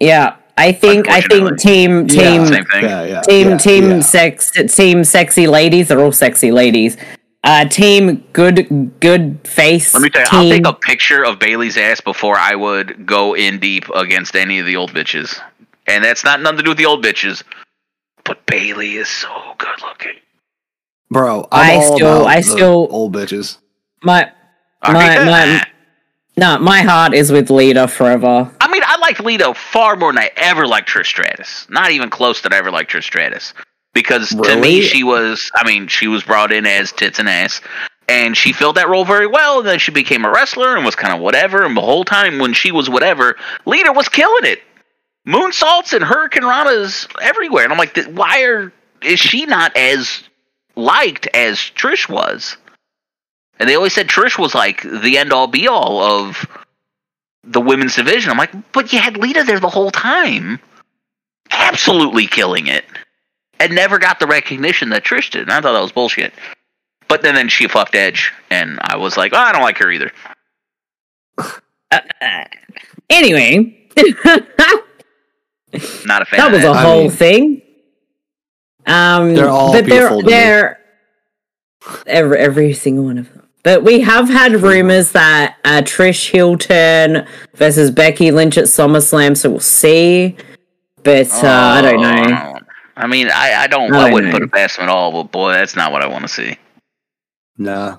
S3: Yeah. I think I think team team
S2: Yeah.
S1: Same.
S2: Yeah, yeah.
S3: team
S2: yeah,
S3: team
S2: yeah.
S3: sex team sexy ladies they're all sexy ladies uh team good good face
S1: Let me tell you,
S3: team,
S1: I'll take a picture of Bayley's ass before I would go in deep against any of the old bitches, and that's not nothing to do with the old bitches. But Bailey is so good looking.
S2: Bro,
S3: I
S2: I'm all
S3: still-
S2: about
S3: I
S2: the
S3: still-
S2: old bitches.
S3: my
S1: I
S3: My- my- no my heart is with Lita forever
S1: I mean, I liked Lita far more than I ever liked Trish Stratus. Not even close that I ever liked Trish Stratus. Because to me, she was, I mean, she was brought in as tits and ass. And she filled that role very well. And then she became a wrestler and was kind of whatever. And the whole time when she was whatever, Lita was killing it. Moonsaults and Hurricane Ranas everywhere. And I'm like, why are, is she not as liked as Trish was? And they always said Trish was like the end all be all of the women's division. I'm like, but you had Lita there the whole time, absolutely killing it, and never got the recognition that Trish did. And I thought that was bullshit. But then, then she fucked Edge, and I was like, oh, I don't like her either.
S3: anyway
S1: Not a fan.
S3: that
S1: of
S3: was a
S1: that.
S2: I
S3: whole
S2: mean-
S3: thing um
S2: They're all
S3: but they're
S2: beautiful to
S3: they're every, every single one of them but we have had rumors that uh, Trish Hilton versus Becky Lynch at SummerSlam, so we'll see. But uh, I don't know.
S1: Oh, I mean, I, I don't.
S3: I
S1: I,
S3: don't
S1: wouldn't
S3: know.
S1: put it past them at all. But boy, that's not what I want to see.
S2: Nah.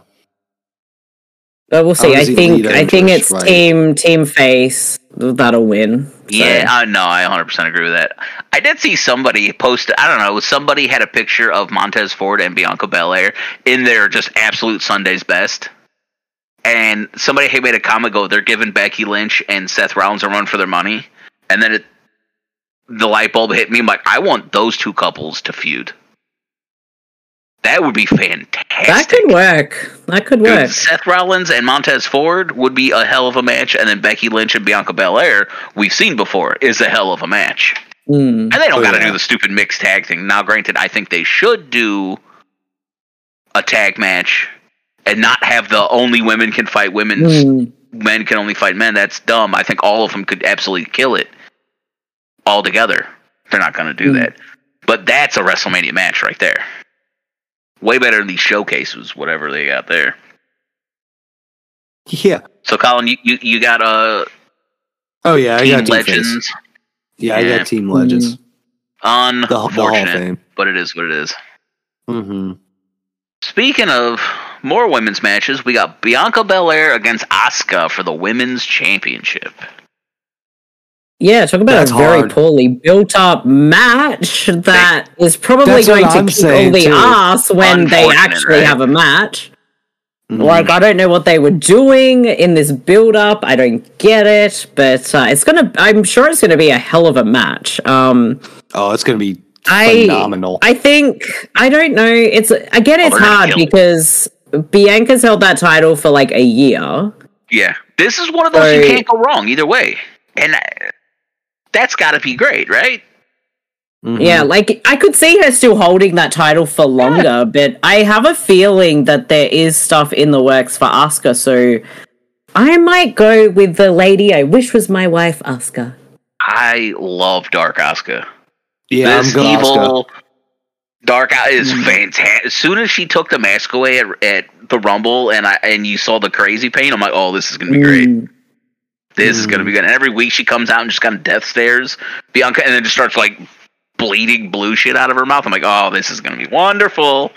S3: But we'll see.
S2: wanna
S3: I think I think it's
S2: fight.
S3: team team face that'll win.
S1: Yeah, I no, I 100% agree with that. I did see somebody post, I don't know, somebody had a picture of Montez Ford and Bianca Belair in their just absolute Sunday's best. And somebody had made a comment go, they're giving Becky Lynch and Seth Rollins a run for their money. And then it, the light bulb hit me. I'm like, I want those two couples to feud. That would be fantastic.
S3: that could work. That could
S1: Dude,
S3: work.
S1: Seth Rollins and Montez Ford would be a hell of a match, and then Becky Lynch and Bianca Belair, we've seen before, is a hell of a match.
S3: Mm.
S1: And they don't
S2: Oh,
S1: got to
S2: yeah.
S1: do the stupid mixed tag thing. Now, granted, I think they should do a tag match and not have the only women can fight women,
S3: Mm.
S1: men can only fight men. That's dumb. I think all of them could absolutely kill it all together. They're not going to do
S3: Mm.
S1: that. But that's a WrestleMania match right there. Way better than these showcases, whatever they got there.
S2: Yeah.
S1: So, Colin, you, you, you got uh,
S2: Oh yeah, I got Team Face.
S1: Legends
S2: Yeah, I got Team Legends. The, the Hall of
S1: unfortunate,
S2: Fame.
S1: but it is what it is.
S2: Mm-hmm.
S1: Speaking of more women's matches, we got Bianca Belair against Asuka for the women's championship.
S3: Yeah, talk about
S2: That's
S3: a very
S2: hard.
S3: poorly built up match that is probably going to
S2: I'm
S3: kick all the
S2: too.
S3: ass when they actually
S1: right?
S3: have a match.
S2: Mm-hmm.
S3: Like, I don't know what they were doing in this build up. I don't get it, but uh, it's gonna, I'm sure it's gonna be a hell of a match. Um,
S2: Oh, it's gonna be
S3: I,
S2: phenomenal.
S3: I think, I don't know. It's, again,
S1: Oh,
S3: it's
S1: they're
S3: hard because Bianca's held that title for like a year.
S1: Yeah, this is one of those you can't go wrong either way, and uh, that's got to be great, right?
S2: Mhm.
S3: Yeah, like I could see her still holding that title for longer, but I have a feeling that there is stuff in the works for Asuka, so I might go with the lady I wish was my wife, Asuka.
S1: I love Dark Asuka.
S2: yeah,
S1: this
S2: I'm going
S1: evil Dark Asuka is
S3: Mm.
S1: fantastic. As soon as she took the mask away at, at the Rumble, and I and you saw the crazy pain, I'm like, oh, this is gonna be great.
S3: Mm.
S1: This is gonna
S2: Mm.
S1: be good. And every week she comes out and just kind of death stares Bianca, and then just starts like bleeding blue shit out of her mouth. I'm like, oh, this is gonna be wonderful.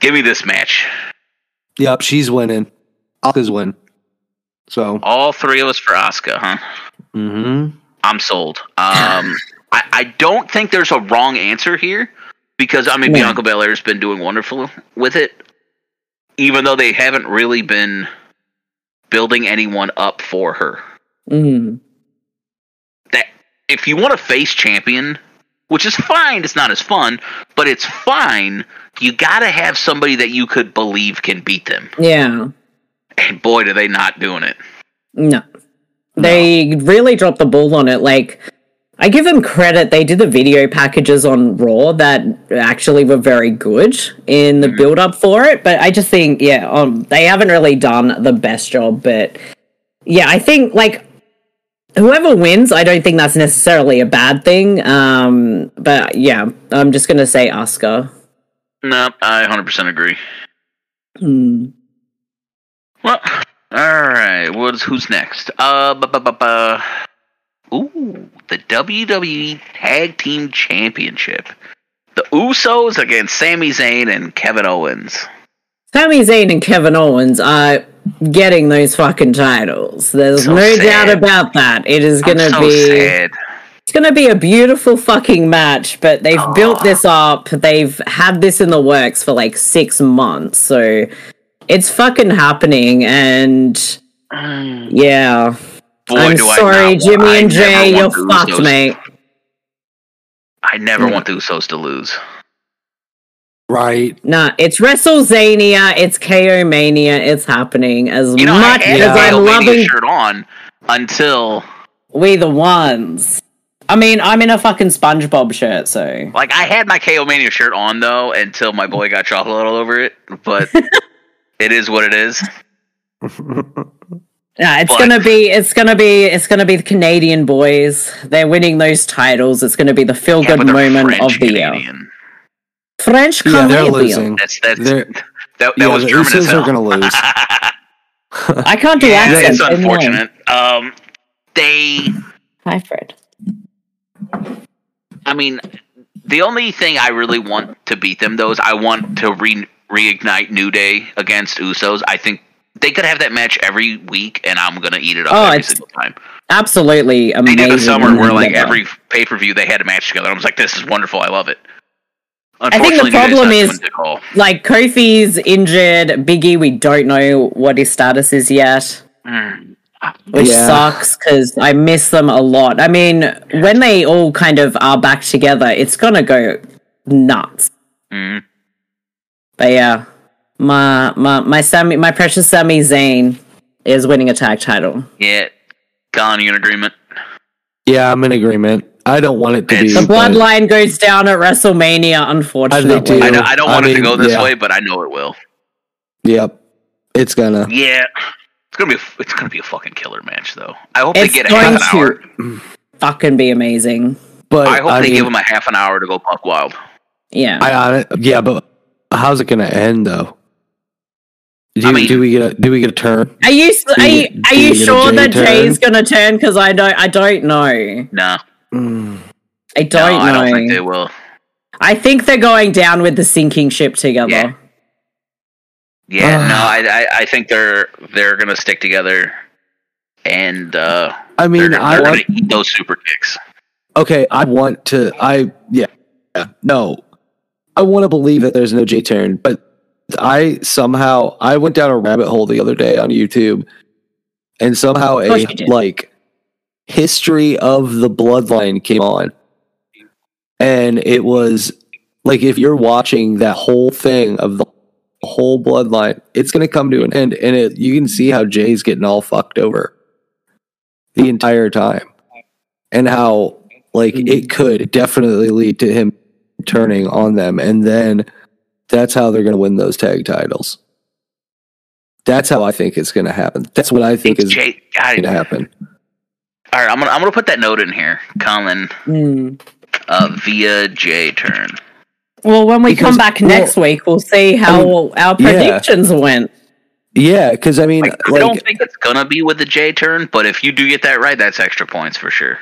S1: Give me this match.
S2: Yep, she's winning. Asuka's win. So,
S1: All three of us for Asuka, huh?
S2: mm-hmm.
S1: I'm sold. Um, I, I don't think there's a wrong answer here because I mean
S3: No.
S1: Bianca Belair's been doing wonderful with it, even though they haven't really been building anyone up for her.
S3: Mm.
S1: That if you want a face champion, which is fine, it's not as fun, but it's fine. You got to have somebody that you could believe can beat them.
S3: Yeah.
S1: And boy, do they not doing it.
S3: No. They really dropped the ball on it. Like, I give them credit. They did the video packages on Raw that actually were very good in the build up for it. But I just think, yeah, um, they haven't really done the best job. But yeah, I think, like, whoever wins, I don't think that's necessarily a bad thing. Um, but yeah, I'm just going to say Asuka.
S1: No, I 100% agree.
S3: Hmm.
S1: Well, all right. What's who's next? Uh, bu- bu- bu- bu- ooh, the WWE Tag Team Championship. The Usos against Sami Zayn and Kevin Owens.
S3: Sami Zayn and Kevin Owens are getting those fucking titles. There's
S1: So
S3: no
S1: sad.
S3: doubt about that. It is gonna
S1: so
S3: be
S1: sad.
S3: it's gonna be a beautiful fucking match, but they've built this up. They've had this in the works for like six months, so it's fucking happening. And
S1: Mm,
S3: yeah,
S1: Boy,
S3: I'm sorry, Jimmy and Jey, you're fucked,
S1: Usos-
S3: mate.
S1: I never
S3: Yeah.
S1: want the Usos to lose.
S2: Right.
S3: Nah, it's WrestleZania, it's KO Mania, it's happening. As
S1: You know,
S3: much
S1: I had
S3: as I'm
S1: Mania
S3: loving
S1: shirt on until
S3: We the ones. I mean, I'm in a fucking SpongeBob shirt, so
S1: like I had my KO Mania shirt on though until my boy got chocolate all over it. But it is what it is.
S3: yeah, it's
S1: But-
S3: gonna be, it's gonna be, it's gonna be the Canadian boys. They're winning those titles. It's gonna be the feel good
S1: but they're
S3: moment
S1: French
S3: of the year.
S1: Canadian.
S3: French
S2: Yeah, they're
S3: Canadian.
S2: losing.
S1: That's that's
S2: They're-
S1: that, that
S2: yeah,
S1: was
S2: the
S1: German as
S2: Usos
S1: hell.
S2: are gonna lose.
S3: I can't do
S1: yeah,
S3: accents.
S1: it's unfortunate. Um, they,
S3: Hi, Fred.
S1: I mean, the only thing I really want to beat them though is I want to re- reignite New Day against Usos. I think they could have that match every week, and I'm gonna eat it up
S3: Oh,
S1: every
S3: it's
S1: single time.
S3: Absolutely amazing.
S1: They
S3: amazing.
S1: did the summer where like every pay per view they had a match together. I was like, this is wonderful. I love it.
S3: Think the
S1: Unfortunately, New Day's
S3: problem is-
S1: doing dick hole.
S3: like Kofi's injured. Biggie, we don't know what his status is yet.
S1: Mm.
S3: which
S2: Yeah.
S3: sucks because I miss them a lot. I mean, when they all kind of are back together, it's gonna go nuts.
S1: Mm.
S3: But yeah, my my my Sami, my precious Sami Zayn is winning a tag title.
S1: Yeah, Colin, you in agreement?
S2: yeah, I'm in agreement. I don't want it to be.
S1: It's-
S3: The
S2: but-
S3: bloodline goes down at WrestleMania, unfortunately.
S1: I, don't- I don't
S2: I
S1: want it to go this
S2: yeah.
S1: way, but I know it will.
S2: Yep, it's gonna.
S1: Yeah. It's gonna be a, it's gonna be a fucking killer match though. I hope
S3: It's
S1: they get a half an hour.
S3: fucking be amazing.
S2: But
S1: I hope they
S2: mean,
S1: give him a half an hour to go buck wild.
S3: Yeah.
S2: I on it. Yeah, but how's it gonna end though? Do,
S1: I mean-
S2: do we get a do we get a turn?
S3: Are you are
S2: Do
S3: you
S2: you-
S3: are you
S2: you get a
S3: sure
S2: Jey
S3: that
S2: turn?
S3: Jey's gonna turn? Because I don't I don't know.
S1: No,
S2: Mm.
S3: I don't
S1: I
S3: know.
S1: don't think they will.
S3: I think they're going down with the sinking ship together.
S1: Yeah. Yeah,
S2: Ah.
S1: no, I, I I think they're they're gonna stick together, and uh,
S2: I
S1: they're,
S2: mean, I
S1: they're
S2: want,
S1: gonna eat those super kicks.
S2: okay. I want to. I yeah, yeah. No, I want to believe that there's no Jey turn, but I somehow I went down a rabbit hole the other day on YouTube, and somehow a
S3: you
S2: like history of the bloodline came on, and it was like if you're watching that whole thing of the whole bloodline, it's going to come to an end, and it, you can see how Jey's getting all fucked over the entire time, and how like it could definitely lead to him turning on them, and then that's how they're going to win those tag titles. That's how I think it's going to happen. That's what I think
S1: It's
S2: is going to happen.
S1: All right, I'm gonna I'm gonna put that note in here, Colin,
S3: Hmm.
S1: uh, via Jey turn.
S3: Well, when we
S2: Because-
S3: come back
S2: well,
S3: next week, we'll see how our
S2: yeah.
S3: predictions went.
S2: Yeah, because I mean,
S1: Like, I don't think it's gonna be with the Jey turn, but if you do get that right, that's extra points for sure.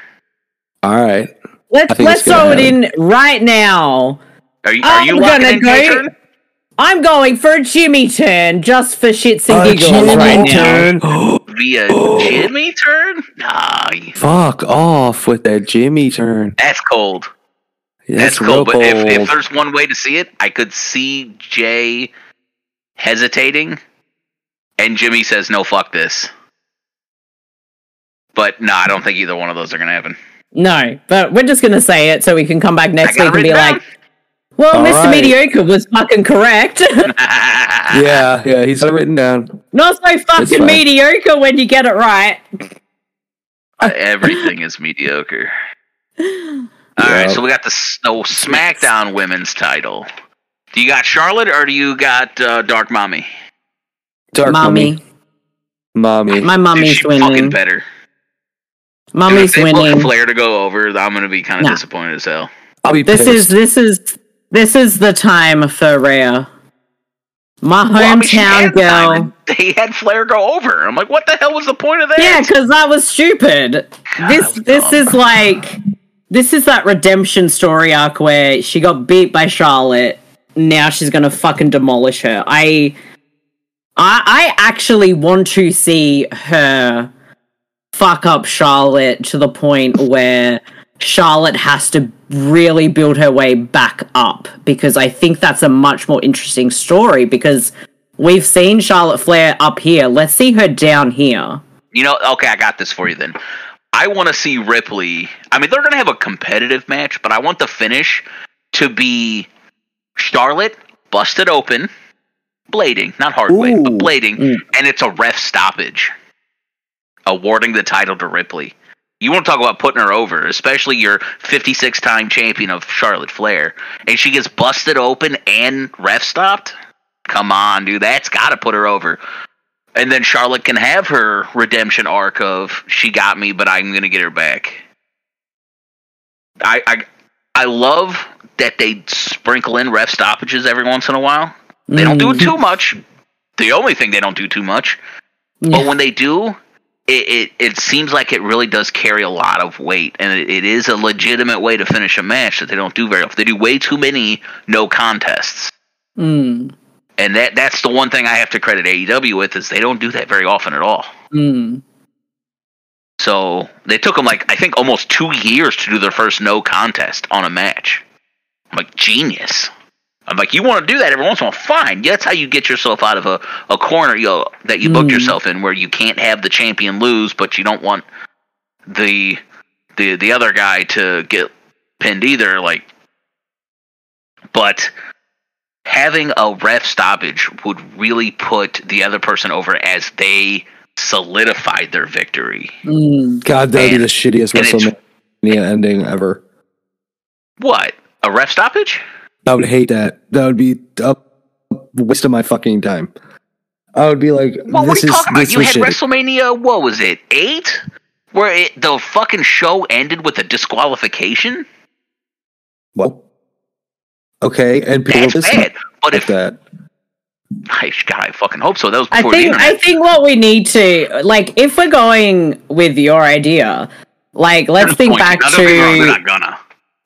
S2: all right,
S3: Let's let's
S2: it's gonna
S3: throw it in right now.
S1: Are you are you
S3: I'm
S1: locking
S3: gonna
S1: in Jey
S3: go-
S1: turn?
S3: I'm going for a Jimmy turn just for shits and
S2: A
S3: giggles
S2: Jimmy
S3: right now.
S2: turn.
S1: Via Jimmy turn? Nah,
S2: Fuck off with that Jimmy turn.
S1: that's cold.
S2: That's,
S1: That's, cold. But
S2: cold.
S1: if, if there's one way to see it, I could see Jey hesitating, and Jimmy says, "No, fuck this." But no, I don't think either one of those are gonna happen.
S3: No, but we're just gonna say it so we can come back next
S1: got
S3: week
S1: it
S3: and be
S1: written
S3: like, "Well,
S2: All
S3: Mr.
S2: right.
S3: Mediocre was fucking correct."
S2: yeah, yeah, he's got it written down.
S3: Not so fucking mediocre when you get it right.
S1: Everything is mediocre. All right,
S2: Yeah.
S1: so we got the s- no SmackDown Women's title. Do you got Charlotte or do you got uh, Dark Mommy?
S2: Dark
S3: mommy,
S2: mommy.
S3: my
S1: Dude,
S3: mommy's
S1: she fucking
S3: winning.
S1: better. Dude, if
S3: Mommy's
S1: they book
S3: winning.
S1: Flair to go over, I'm gonna be kind of
S3: Nah.
S1: disappointed as hell.
S2: I'll be
S3: This
S2: pissed.
S3: is this is this is the time for Rhea. My
S1: Well, I mean, she
S3: hometown
S1: had
S3: girl.
S1: They had Flair go over. I'm like, what the hell was the point of that?
S3: Yeah, because that was stupid. this
S1: God,
S3: this
S1: dumb.
S3: is like this is that redemption story arc where she got beat by Charlotte. Now she's gonna fucking demolish her. I I I actually want to see her fuck up Charlotte to the point where Charlotte has to really build her way back up because I think that's a much more interesting story because we've seen Charlotte Flair up here. Let's see her down here.
S1: You know, okay, I got this for you then. I want to see Ripley. I mean, they're going to have a competitive match, but I want the finish to be Charlotte busted open, blading, not hard way, but blading,
S3: Mm.
S1: and it's a ref stoppage, awarding the title to Ripley. You want to talk about putting her over, especially your 56 time champion of Charlotte Flair, and she gets busted open and ref stopped? Come on, dude, that's got to put her over. And then Charlotte can have her redemption arc of she got me, but I'm gonna get her back. I I I love that they sprinkle in ref stoppages every once in a while. They don't do it too much. The only thing they don't do too much, but when they do, it, it it seems like it really does carry a lot of weight, and it, it is a legitimate way to finish a match that they don't do very often. They do way too many no contests.
S3: Mm,
S1: And that that's the one thing I have to credit AEW with is they don't do that very often at all.
S3: mm.
S1: So they took them like I think almost two years to do their first no contest on a match. I'm like genius. I'm like, you want to do that every once in a while? Fine. That's how you get yourself out of a, a corner you know, that you booked
S3: Mm.
S1: yourself in, where you can't have the champion lose, but you don't want the the the other guy to get pinned either. Like, but having a ref stoppage would really put the other person over as they solidified their victory.
S3: Mm.
S2: God, that'd be the shittiest
S1: And
S2: WrestleMania ending ever.
S1: What? A ref stoppage?
S2: I would hate that. That would be a waste of my fucking time. I would be like,
S1: Well, what
S2: this
S1: are you
S2: is
S1: talking about? You had
S2: shitty.
S1: WrestleMania. What was it? Eight, where it, the fucking show ended with a disqualification.
S2: Well, okay, and people
S1: That's
S2: listen
S1: bad. But if
S2: that.
S1: I, God, I fucking hope so. That was
S3: I
S1: before the
S3: think I think what we need to like if we're going with your idea, like let's think
S1: Point.
S3: back
S1: Now, don't get me wrong,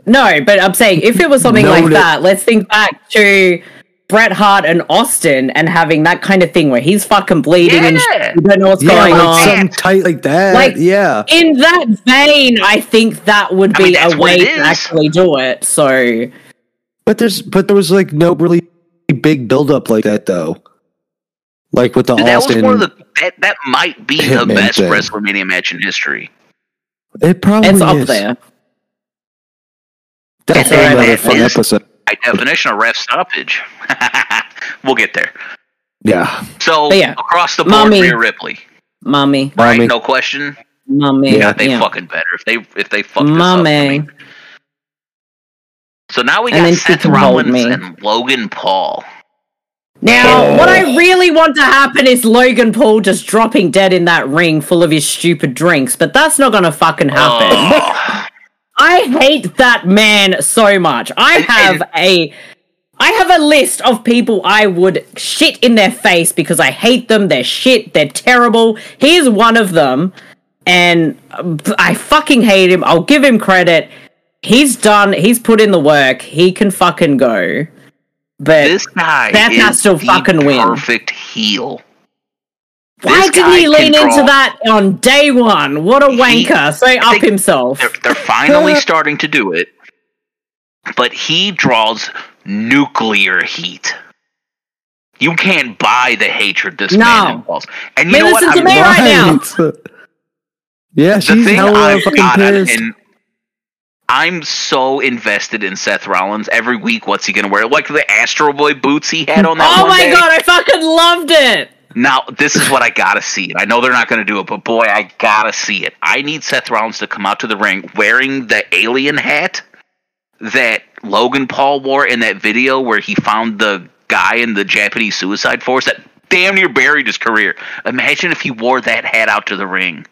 S1: they're
S3: to
S1: not gonna.
S3: no, but I'm saying if it was something like
S2: Noted.
S3: that, let's think back to Bret Hart and Austin and having that kind of thing where he's fucking bleeding and
S1: Yeah.
S3: sh- you don't know what's
S2: Yeah,
S3: going
S2: like
S3: on.
S2: something tight like that.
S3: Like-
S2: yeah,
S3: In that vein, I think that would
S1: I mean,
S3: be a way to actually do it. So
S2: but there's but there was like no really big buildup like that though. Like with the
S1: Dude, that was
S2: Austin,
S1: one of the that, that might be the best
S2: thing.
S1: WrestleMania match in history.
S2: it probably
S3: it's up
S2: is.
S3: there.
S2: That's
S1: It's
S2: another
S1: alright,
S2: fun episode.
S1: By definition, a ref stoppage. we'll get there.
S2: Yeah,
S1: So
S3: But yeah,
S1: across the board,
S3: Mommy.
S1: Rhea Ripley,
S3: Mommy.
S1: right?
S2: Mommy.
S1: No question.
S3: Mommy.
S2: Yeah,
S1: they
S3: yeah.
S1: fucking better if they if they fuck this up.
S3: Mommy.
S1: So now we
S3: And
S1: got
S3: then she
S1: Seth Rollins
S3: me.
S1: and Logan Paul.
S3: Now,
S2: Oh.
S3: what I really want to happen is Logan Paul just dropping dead in that ring full of his stupid drinks, but that's not gonna fucking happen.
S1: Oh,
S3: I hate that man so much. I have a I have a list of people I would shit in their face because I hate them. They're shit. They're terrible. He is one of them, and um, I fucking hate him. I'll give him credit. He's done. He's put in the work. He can fucking go. But
S1: this guy
S3: Seth
S1: is
S3: has to
S1: the
S3: fucking win.
S1: perfect heel.
S3: Why didn't he lean
S1: can
S3: into that on day one? What a
S1: He-
S3: wanker! So
S1: I
S3: up
S1: think
S3: himself.
S1: They're, they're finally starting to do it, but he draws nuclear heat. You can't buy the hatred this
S3: No.
S1: man involves. And you
S3: Man,
S1: know what?
S3: listen to
S1: I'm-
S3: me right now.
S2: Right. Yeah,
S1: the thing
S2: hella
S1: I
S2: fucking
S1: got
S2: pissed.
S1: and I'm so invested in Seth Rollins. Every week, what's he gonna wear? Like the Astro Boy boots he had on that.
S3: Oh
S1: one
S3: my
S1: day.
S3: god, I fucking loved it.
S1: Now, this is what I gotta see. I know they're not gonna do it, but boy, I gotta see it. I need Seth Rollins to come out to the ring wearing the alien hat that Logan Paul wore in that video where he found the guy in the Japanese suicide force that damn near buried his career. Imagine if he wore that hat out to the ring.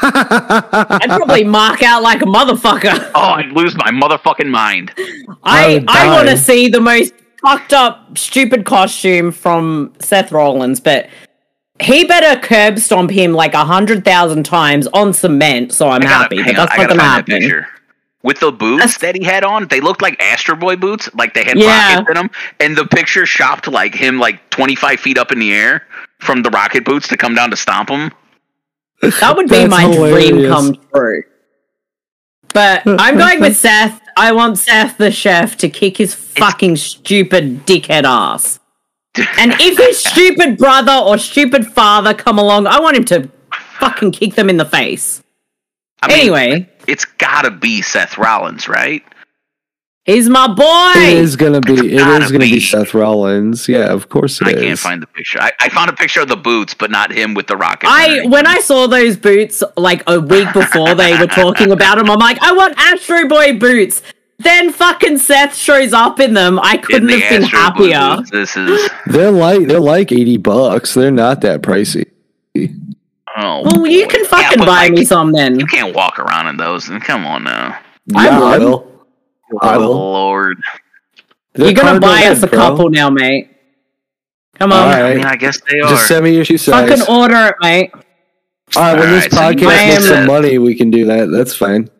S3: I'd probably mark out like a motherfucker.
S1: Oh, I'd lose my motherfucking mind.
S2: I
S3: I I want to see the most fucked up, stupid costume from Seth Rollins, but he better curb stomp him like a hundred thousand times on cement. So I'm
S1: gotta,
S3: happy, but that's
S1: I
S3: not gonna
S1: that
S3: happen.
S1: picture. With the boots
S3: That's-
S1: that he had on, they looked like Astro Boy boots, like they had
S3: Yeah.
S1: rockets in them. And the picture shopped like him, like twenty five feet up in the air from the rocket boots to come down to stomp him.
S3: That would be
S2: That's
S3: my dream come true. But I'm going with Seth. I want Seth the chef to kick his fucking stupid dickhead ass. And if his stupid brother or stupid father come along, I want him to fucking kick them in the face.
S1: I mean,
S3: Anyway,
S1: it's gotta be Seth Rollins, right?
S3: He's my boy.
S2: It is gonna be. It's
S1: gotta
S2: gonna be.
S1: be.
S2: Seth Rollins. Yeah, of course it
S1: I
S2: is.
S1: can't find the picture. I, I found a picture of the boots, but not him with the rocket.
S3: I when I saw those boots like a week before they were talking about them, I'm like, I want Astro Boy boots. Then fucking Seth shows up in them. I couldn't have been happier.
S1: This is
S2: They're like they're like eighty bucks. They're not that pricey.
S1: oh.
S3: Well, you can fucking
S1: but,
S3: buy
S1: like,
S3: me some then.
S1: You can't walk around in those. Come on now.
S3: I
S2: Yeah,
S3: would.
S2: will. I
S1: Oh
S2: will.
S1: Lord.
S2: They're
S3: You're gonna buy us a
S2: bro.
S3: couple now, mate. Come on,
S2: All
S1: I mean, I guess they are.
S2: Just send me your shoe size.
S3: fucking order it, mate.
S2: All right, when
S1: All
S2: this
S1: right, so
S2: podcast
S3: buy
S2: makes some
S1: a-
S2: money, we can do that. That's fine.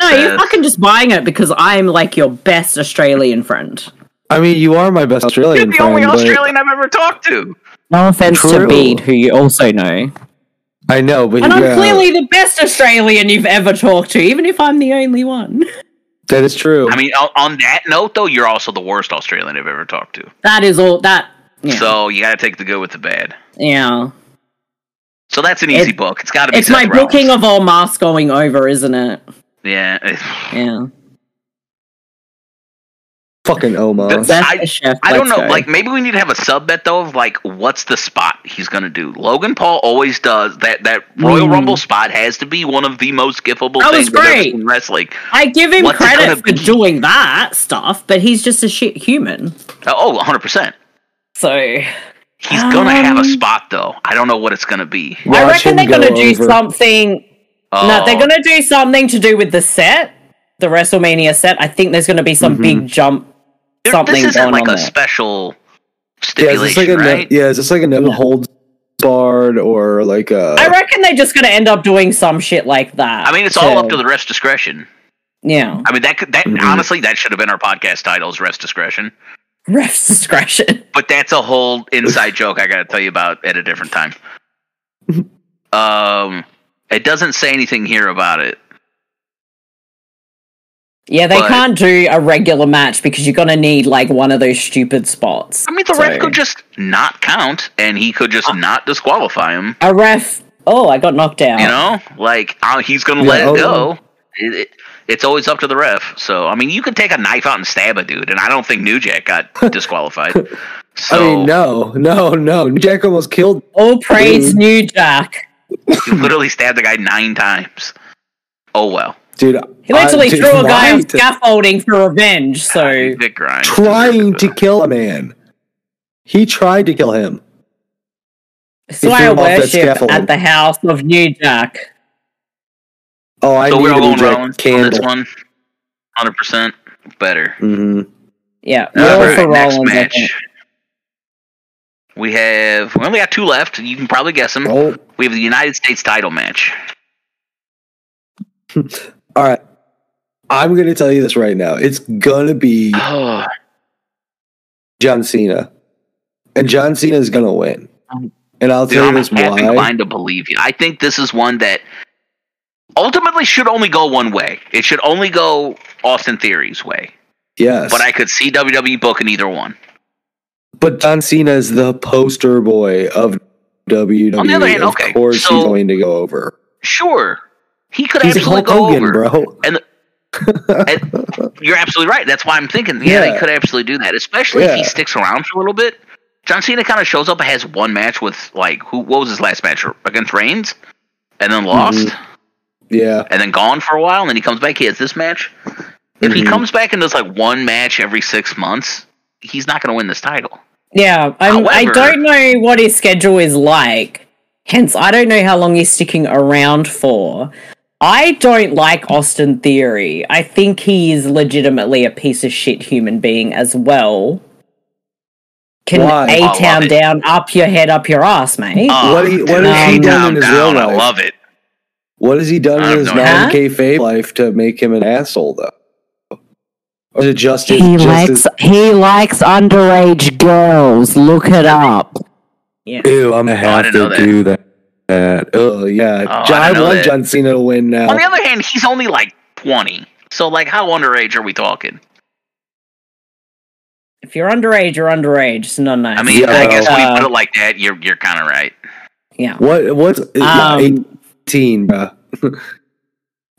S3: No, you're fucking just buying it because I'm like your best Australian friend.
S2: I mean, you are my best Australian.
S1: You're the
S2: friend,
S1: only
S2: but
S1: Australian I've ever talked to.
S3: No offense
S2: True.
S3: to Bede, who you also know.
S2: I know, but
S3: And I'm clearly the best Australian you've ever talked to, even if I'm the only one.
S2: that is true.
S1: I mean, on, on that note, though, you're also the worst Australian I've ever talked to.
S3: That is all that. Yeah.
S1: So you got to take the good with the bad.
S3: yeah.
S1: So that's an easy
S3: It-
S1: book. It's got to be.
S3: It's
S1: Seth
S3: my
S1: Rollins.
S3: booking of all masks going over, isn't it?
S1: Yeah.
S3: Yeah.
S2: Fucking Omar.
S1: That's-
S3: Seth
S1: I-
S3: chef.
S1: I don't know.
S3: go.
S1: Like maybe we need to have a sub bet though of like what's the spot he's gonna do. Logan Paul always does that. That Royal
S3: Mm.
S1: Rumble spot has to be one of the most skippable
S3: That
S1: things I've ever
S3: great.
S1: in wrestling.
S3: I give him
S1: What's
S3: credit for
S1: be?
S3: doing that stuff, but he's just a shit human.
S1: Oh, 100 percent.
S3: So
S1: He's gonna have a
S3: Um,
S1: spot though. I don't know what it's gonna be.
S3: I reckon they're gonna
S2: go
S3: do something.
S1: Oh,
S3: No, they're gonna do something to do with the set, the WrestleMania set. I think there's gonna be some
S2: Mhm.
S3: big jump.
S1: There-
S3: something
S1: This isn't
S3: going
S1: like
S3: on
S1: a
S3: there.
S1: special
S2: Yeah, is
S1: stipulation,
S2: this like a
S1: right?
S2: ne- yeah, is this like a never holds barred or like a
S3: I reckon they're just gonna end up doing some shit like that.
S1: I mean, it's
S3: to-
S1: all up to the ref's discretion.
S3: yeah
S1: I mean, that could, that
S2: Mhm.
S1: honestly that should have been our podcast titles, ref's discretion.
S3: ref's discretion.
S1: But that's a whole inside joke I got to tell you about at a different time. um, it doesn't say anything here about it.
S3: Yeah, they
S1: But-
S3: can't do a regular match because you're gonna need like one of those stupid spots.
S1: I mean, the
S3: So-
S1: ref could just not count, and he could just not disqualify him.
S3: a ref. Oh, I got knocked out.
S1: You know, like uh, he's gonna
S2: Yeah,
S1: let
S2: oh,
S1: it go. It, it, it's always up to the ref. So I mean, you could take a knife out and stab a dude, and I don't think New Jack got disqualified. So
S2: I mean, no, no, no. New Jack almost killed.
S3: All praise
S2: Dude.
S3: New Jack.
S1: he literally stabbed the guy nine times. Oh well.
S2: Dude,
S3: He literally
S2: I-
S3: threw a guy on
S2: right.
S3: scaffolding for revenge. So
S1: Vic
S2: trying to kill a man. He tried to kill him.
S3: so I
S2: threw him off that
S3: worship at the house of New Jack.
S2: Oh, I
S1: So
S2: need
S1: we're all
S2: New
S1: going on this one. Hundred percent better.
S2: hmm
S3: Yeah,
S1: All
S3: we're all
S1: right,
S3: for
S1: next
S3: Rollins. I
S1: match. We have we only got two left. You can probably guess them.
S2: Oh,
S1: We have the United States title match.
S2: all right. I'm going to tell you this right now. It's going to be
S1: Oh,
S2: John Cena. And John Cena is going to win. And I'll
S1: dude,
S2: tell you
S1: I'm
S2: this
S1: half
S2: why.
S1: inclined to believe you. I think this is one that ultimately should only go one way. It should only go Austin Theory's way.
S2: Yes.
S1: But I could see WWE booking either one.
S2: But John Cena is the poster boy of WWE.
S1: On the other hand,
S2: of
S1: okay,
S2: course
S1: so-
S2: he's going to go over.
S1: Sure, he could
S2: He's
S1: absolutely
S2: Hulk
S1: go
S2: Hogan,
S1: over.
S2: bro.
S1: And And you're absolutely right. That's why I'm thinking, yeah,
S2: Yeah.
S1: he could absolutely do that, especially if he sticks around for a little bit. John Cena kind of shows up and has one match with like who? What was his last match against Reigns, and then lost,
S2: Mm-hmm. Yeah.
S1: and then gone for a while, and then he comes back. He has this match. If he
S2: Mhm.
S1: comes back and does like one match every six months, he's not going to win this title.
S3: Yeah, I'm, I don't know what his schedule is like. Hence, I don't know how long he's sticking around for. I don't like Austin Theory. I think he is legitimately a piece of shit human being as well. Can
S2: Why?
S1: I
S3: A
S1: love
S3: town
S1: it.
S3: down, up your head, up your ass, mate.
S1: Oh,
S2: What he- what
S3: has he
S2: done
S1: down,
S2: in his
S1: down,
S2: real
S1: I
S2: life?
S1: love it.
S2: What has he done in his
S1: no
S3: idea.
S2: non kayfabe life to make him an asshole, though? Or is it just his,
S4: He
S2: just
S4: likes
S2: his,
S4: he likes underage girls. Look it up. Yeah.
S2: Ew, I'm gonna
S1: oh,
S2: have
S1: didn't
S2: to
S1: that.
S2: do that. Oh yeah,
S1: Oh, I
S2: John, I,
S1: didn't
S2: want
S1: that.
S2: John Cena to win now.
S1: On the other hand, he's only like 20. So, like, how underage are we talking?
S3: If you're underage, you're underage. It's not nice.
S1: I mean,
S2: Yeah,
S1: I guess when you
S3: uh,
S1: put it like that, you're you're kind of right.
S3: yeah.
S2: What? What's
S3: Um,
S2: eighteen, bro?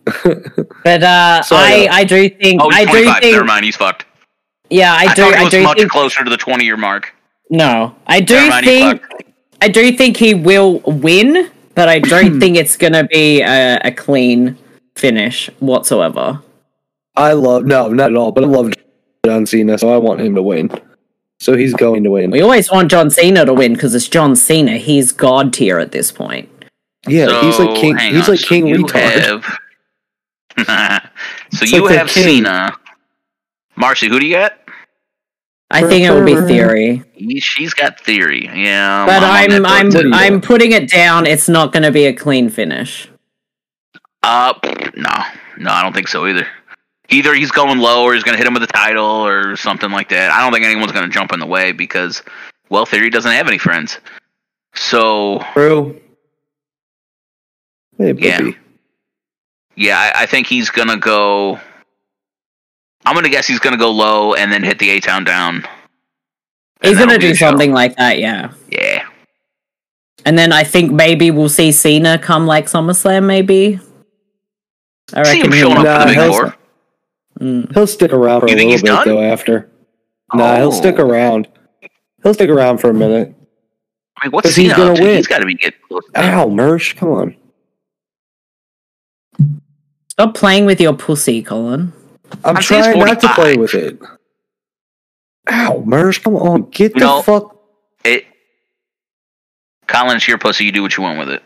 S3: But uh,
S2: Sorry,
S3: I, I do think,
S1: Oh,
S3: I
S1: he's
S3: do
S1: 25. Never mind, he's fucked.
S3: yeah, I,
S1: I,
S3: do,
S1: thought
S3: I
S1: he was
S3: do
S1: much
S3: think,
S1: closer to the 20 year mark.
S3: no, I do
S1: Never mind,
S3: think,
S1: fucked.
S3: I do think he will win, but I don't think it's gonna be a, a clean finish whatsoever.
S2: I love no, not at all. But I love John Cena, so I want him to win. So he's going to win.
S3: We always want John Cena to win because it's John Cena. He's god tier at this point.
S2: Yeah, he's like king. He's
S1: on,
S2: like
S1: so
S2: king
S1: you
S2: retard.
S1: Have... so
S2: It's
S1: you
S2: like
S1: have. Cena. Marcy, who do you got?
S3: I think it will be Theory,
S1: She's got theory. Yeah.
S3: but I'm I'm
S1: book,
S2: What do you
S3: I'm putting it down. It's not going to be a clean finish.
S1: Uh, no, no, I don't think so either. Either he's going low, or he's going to hit him with the title, or something like that. I don't think anyone's going to jump in the way because, well, Theory doesn't have any friends. So
S2: True. Hey,
S1: Yeah. yeah, I, I think he's going to go. I'm going to guess he's going to go low and then hit the A town down.
S3: He's going to do
S1: the show.
S3: something like that, yeah.
S1: Yeah.
S3: And then I think maybe we'll see Cena come like SummerSlam. Maybe. I
S1: See him
S3: reckon
S1: showing
S3: he'll-
S1: up for the
S2: Nah,
S1: big
S2: he'll-
S1: four.
S3: Mm.
S2: He'll stick around for
S1: You
S2: a
S1: think
S2: little
S1: he's
S2: bit
S1: done?
S2: though. After, nah, he'll stick
S1: Oh.
S2: around. He'll stick around for a minute.
S1: I mean, what's
S2: 'Cause he's gonna
S1: up to?
S2: win.
S1: He's got to be getting close.
S2: Ow, Mersh, come on.
S3: Stop playing with your pussy, Colin.
S2: I'm
S1: I'm
S2: trying not to play with it. Ow, Mersh, come on, get the
S1: No.
S2: fuck.
S1: It Colin, it's your pussy. You do what you want with it.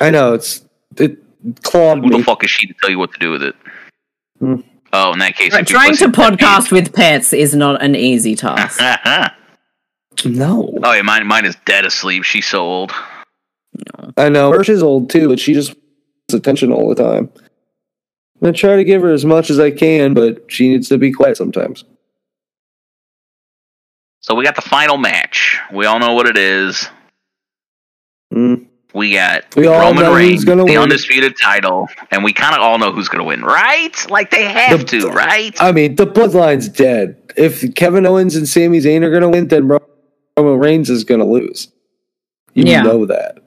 S2: I know it's it clawed
S1: Who the fuck is she to tell you what to do with it?
S2: Hmm.
S1: Oh, in that case, if your
S3: Trying to
S1: pussy-
S3: podcast with pets is not an easy task.
S2: No,
S1: oh yeah, mine mine is dead asleep. She's so old.
S2: I know Hirsch is old too, but she just wants attention all the time. I'm try to give her as much as I can, but she needs to be quiet sometimes.
S1: So we got the final match. We all know what it is.
S2: Mm.
S1: We got
S2: We all
S1: Roman Reigns, the
S2: win.
S1: undisputed title, and we kind of all know who's going to win, right? Like they have
S2: The-
S1: to, right?
S2: I mean, the bloodline's dead. If Kevin Owens and Sami Zayn are gonna win, then Roman Reigns is gonna lose. You
S3: Yeah.
S2: know that.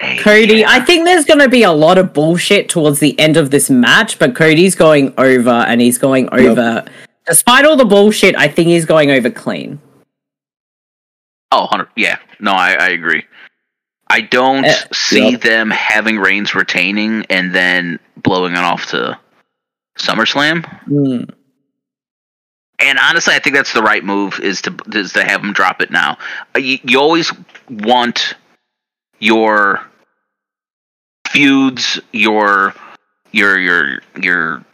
S1: Hey,
S3: Cody,
S1: yeah.
S3: I think there's going to be a lot of bullshit towards the end of this match, but Cody's going over and he's going over. Despite all the bullshit, I think he's going over clean.
S1: Oh, 100 yeah. No, I, I agree. I don't
S3: Uh,
S1: see
S2: Yep.
S1: them having Reigns retaining and then blowing it off to SummerSlam.
S3: Hmm.
S1: And honestly, I think that's the right move is to is to have him drop it now. Uh, You, you always want your feuds, your your your your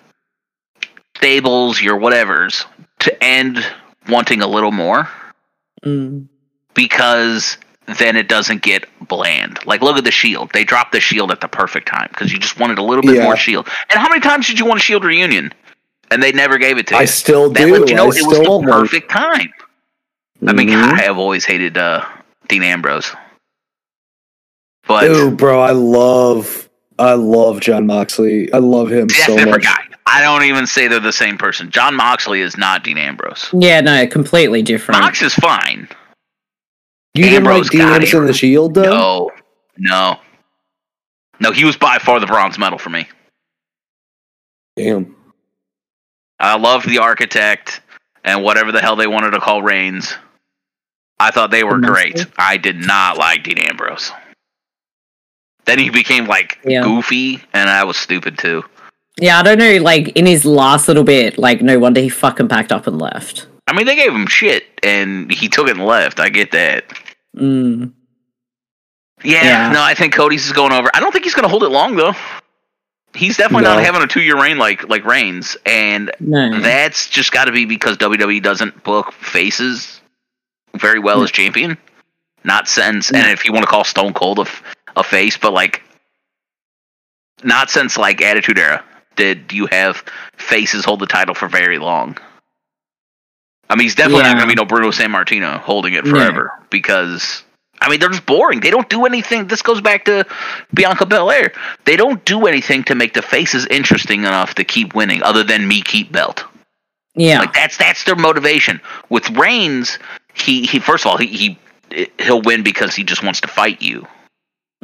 S1: stables, your whatevers to end wanting a little more
S3: Mm.
S1: because then it doesn't get bland. Like look at the Shield; they dropped the Shield at the perfect time because you just wanted a little bit
S2: Yeah.
S1: more Shield. And how many times did you want a Shield reunion? And they never gave it to you.
S2: I still
S1: that
S2: do.
S1: let you know
S2: I
S1: it was the
S2: want
S1: perfect time. I mean,
S2: Mhm.
S1: I have always hated uh, Dean Ambrose, but
S2: Ooh, bro, I love, I love Jon Moxley. I love him
S1: that's
S2: so
S1: a different
S2: much.
S1: guy. I don't even say they're the same person. Jon Moxley is not Dean Ambrose.
S3: Yeah, no, completely different.
S1: Mox is fine.
S2: You didn't
S1: Ambrose
S2: like Dean
S1: got
S2: Ambrose
S1: him.
S2: in the Shield, though.
S1: No, no, no. He was by far the bronze medal for me.
S2: Damn.
S1: I loved the Architect and whatever the hell they wanted to call Reigns. I thought they were great. I did not like Dean Ambrose. Then he became like
S3: Yeah.
S1: goofy, and I was stupid too.
S3: Yeah, I don't know, like, in his last little bit, like, no wonder he fucking packed up and left.
S1: I mean, they gave him shit, and he took it and left. I get that.
S3: Mm.
S1: Yeah,
S3: Yeah.
S1: no, I think Cody's is going over. I don't think he's going to hold it long though. He's definitely
S2: No.
S1: not having a two-year reign like like Reigns, and
S3: No.
S1: that's just got to be because WWE doesn't book faces very well as champion. Not since, and if you want to call Stone Cold a, f- a face, but like, not since like Attitude Era did you have faces hold the title for very long. I mean, he's definitely not going to be no Bruno Sammartino holding it forever because I mean they're just boring. They don't do anything. This goes back to Bianca Belair. They don't do anything to make the faces interesting enough to keep winning, other than me keep belt.
S3: yeah.
S1: Like that's that's their motivation. With Reigns, he he first of all he, he he'll win because he just wants to fight you.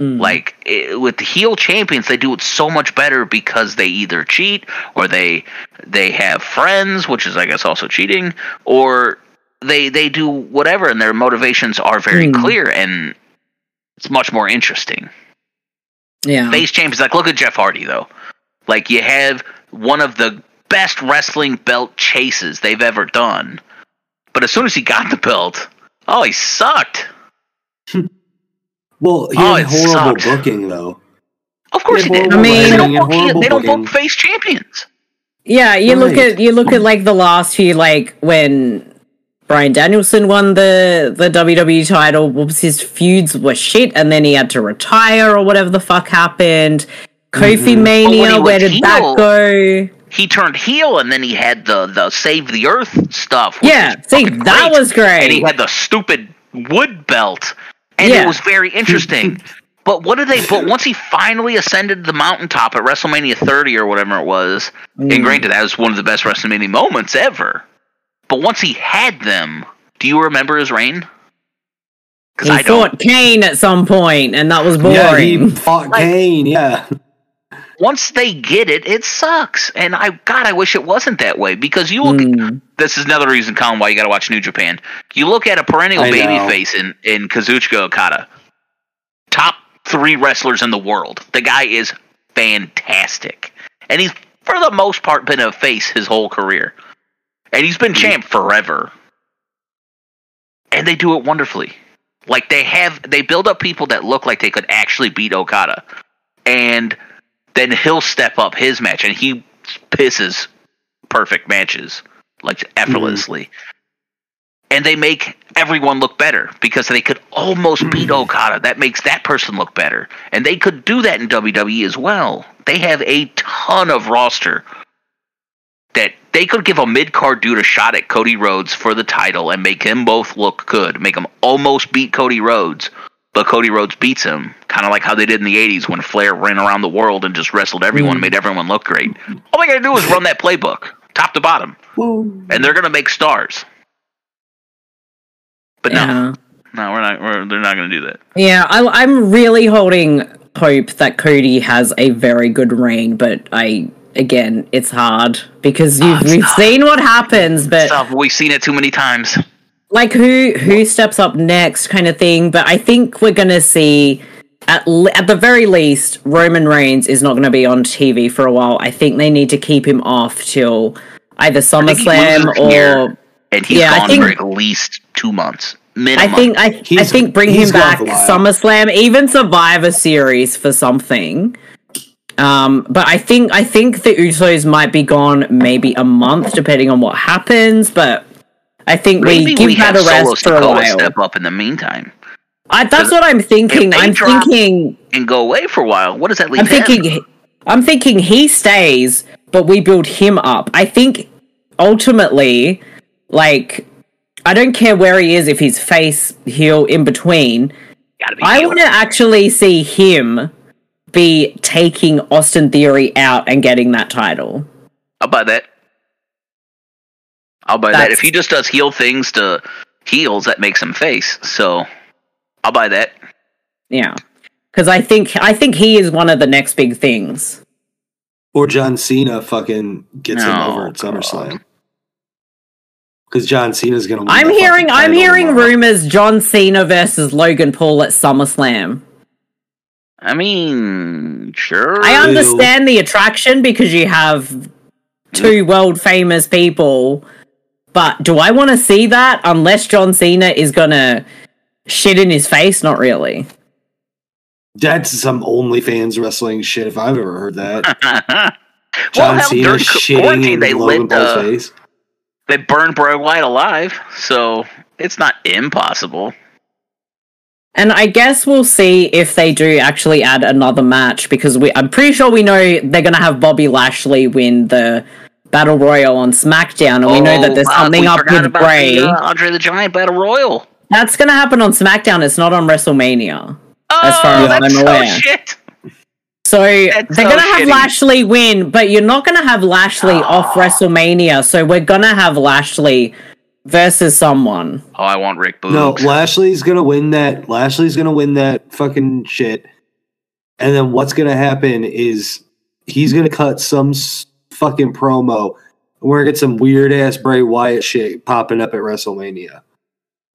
S3: Mm.
S1: Like it, with the heel champions, they do it so much better because they either cheat or they they have friends, which is I guess also cheating, or they they do whatever, and their motivations are very
S3: Hmm.
S1: clear and it's much more interesting.
S3: yeah.
S1: Face champions, like look at Jeff Hardy though. Like you have one of the best wrestling belt chases they've ever done, but as soon as he got the belt, oh he sucked.
S2: Well, he
S1: Oh,
S2: had horrible
S1: sucked.
S2: booking though.
S1: Of course he
S2: Yeah,
S1: did.
S3: I mean-
S1: they don't book,
S2: horrible
S1: they don't book face champions.
S3: Yeah, you look at you look at like the last few like when Bryan Danielson won the the WWE title, whoops, his feuds were shit, and then he had to retire or whatever the fuck happened. Kofi
S2: Mhm.
S3: Mania, where did
S1: heel-
S3: that go?
S1: He turned heel, and then he had the the save the earth stuff.
S3: Yeah, see, that
S1: great.
S3: was great.
S1: And he had the stupid wood belt, and
S3: Yeah.
S1: it was very interesting. but what did they? But once he finally ascended the mountaintop at WrestleMania 30 or whatever it was, and
S3: Mm.
S1: granted that was one of the best WrestleMania moments ever. But once he had them, do you remember his reign? Because
S3: he
S1: I don't.
S3: fought Kane at some point, and that was boring.
S2: Yeah, he fought
S1: Like-
S2: Kane. Yeah,
S1: Once they get it, it sucks. And I, God, I wish it wasn't that way because you look.
S3: Mm.
S1: This is another reason, Colin, why you got to watch New Japan. You look at a perennial babyface in in Kazuchika Okada, top three wrestlers in the world. The guy is fantastic, and he's for the most part been a face his whole career, and he's been hmm. champ forever. And they do it wonderfully. Like they have, they build up people that look like they could actually beat Okada, and then he'll step up his match, and he pisses perfect matches like effortlessly. And they make everyone look better because they could almost beat mm. Okada. That makes that person look better. And they could do that in WWE as well. They have a ton of roster that they could give a mid card dude a shot at Cody Rhodes for the title and make him both look good, make him almost beat Cody Rhodes, but Cody Rhodes beats him, kind of like how they did in the '80s when Flair ran around the world and just wrestled everyone, mm. made everyone look great. All they got to do is run that playbook, top to bottom, and they're gonna make stars. But no,
S3: Yeah.
S1: no, we're not. We're, they're not gonna do that.
S3: Yeah, I, I'm really holding hope that Cody has a very good reign, but I again, it's hard because oh, you've,
S1: it's
S3: we've
S1: not.
S3: seen what happens, but
S1: Stuff we've seen it too many times.
S3: like who who steps up next, kind of thing. But I think we're gonna see. At, le- at the very least, Roman Reigns is not going to be on TV for a while. I think they need to keep him off till either
S1: think he
S3: SummerSlam or
S1: here. And he's
S3: Yeah, I
S1: gone
S3: think-
S1: for at least two months. Minimum.
S3: I think I, I think bring him back
S2: for a.
S3: SummerSlam, even Survivor Series for something. Um, but I think I think the Usos might be gone maybe a month, depending on what happens. But I think we give
S1: we
S3: that
S1: have
S3: a
S1: Solo
S3: rest for a while.
S1: step up in the meantime
S3: I, that's what I'm thinking. I'm thinking.
S1: and go away for a while. What does that leave?
S3: I'm
S1: him?
S3: thinking. I'm thinking he stays, but we build him up. I think ultimately, like, I don't care where he is if he's face heel in between.
S1: Be
S3: I want to actually see him be taking Austin Theory out and getting that title.
S1: I'll buy that. I'll buy that. If he just does heel things to heels, that makes him face. So I'll buy that.
S3: Yeah. Cuz I think I think he is one of the next big things.
S2: Or John Cena fucking gets him over at
S1: God.
S2: SummerSlam. Because John Cena's gonna. Win
S3: I'm hearing
S2: fucking
S3: I'm hearing
S2: tomorrow.
S3: rumors John Cena versus Logan Paul at SummerSlam.
S1: I mean, sure.
S3: I understand the attraction because you have two world famous people, but do I want to see that unless John Cena is going to shit in his face? Not really.
S2: That's some OnlyFans wrestling shit. If I've ever heard that. John
S1: hell,
S2: Cena shitting in
S1: they
S2: Logan
S1: lit
S2: Paul's
S1: uh,
S2: face.
S1: they burned Bray Wyatt alive, so it's not impossible.
S3: And I guess we'll see if they do actually add another match because we I'm pretty sure we know they're going to have Bobby Lashley win the Battle Royal on SmackDown and we know that there's
S1: wow,
S3: something
S1: we
S3: up with
S1: about
S3: Bray.
S1: the, uh, Andre the Giant Battle Royal.
S3: That's going to happen on SmackDown. It's not on WrestleMania.
S1: Oh,
S3: As far as
S1: that's
S3: I'm aware.
S1: so
S3: aware.
S1: shit.
S3: So
S1: That's
S3: they're
S1: so
S3: gonna have
S1: shitty.
S3: Lashley win, but you're not gonna have Lashley ah. off WrestleMania. So we're gonna have Lashley versus someone.
S1: Oh, I want Rick Boogs.
S2: No, Lashley's gonna win that. Lashley's gonna win that fucking shit. And then what's gonna happen is he's gonna cut some s- fucking promo. We're gonna get some weird ass Bray Wyatt shit popping up at WrestleMania.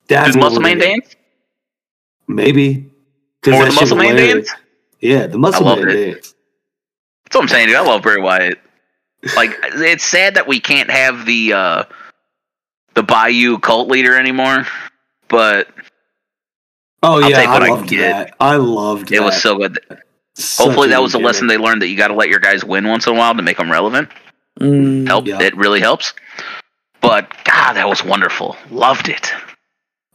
S2: That's
S1: Does Muscle
S2: we're
S1: Man dance?
S2: Maybe. 'Cause
S1: More the Muscle Man dance?
S2: Yeah, the Muscle
S1: I love
S2: Man
S1: it.
S2: dance.
S1: That's what I'm saying, dude. I love Bray Wyatt. Like, it's sad that we can't have the uh the Bayou cult leader anymore, but
S2: Oh
S1: I'll
S2: yeah,
S1: take what I
S2: I loved
S1: get.
S2: that. I loved
S1: it It
S2: was
S1: so good.
S2: Such
S1: Hopefully, that was a lesson they learned that you got to let your guys win once in a while to make them relevant.
S3: Mm.
S1: Help.
S2: Yeah.
S1: It really helps. But God, that was wonderful. Loved it.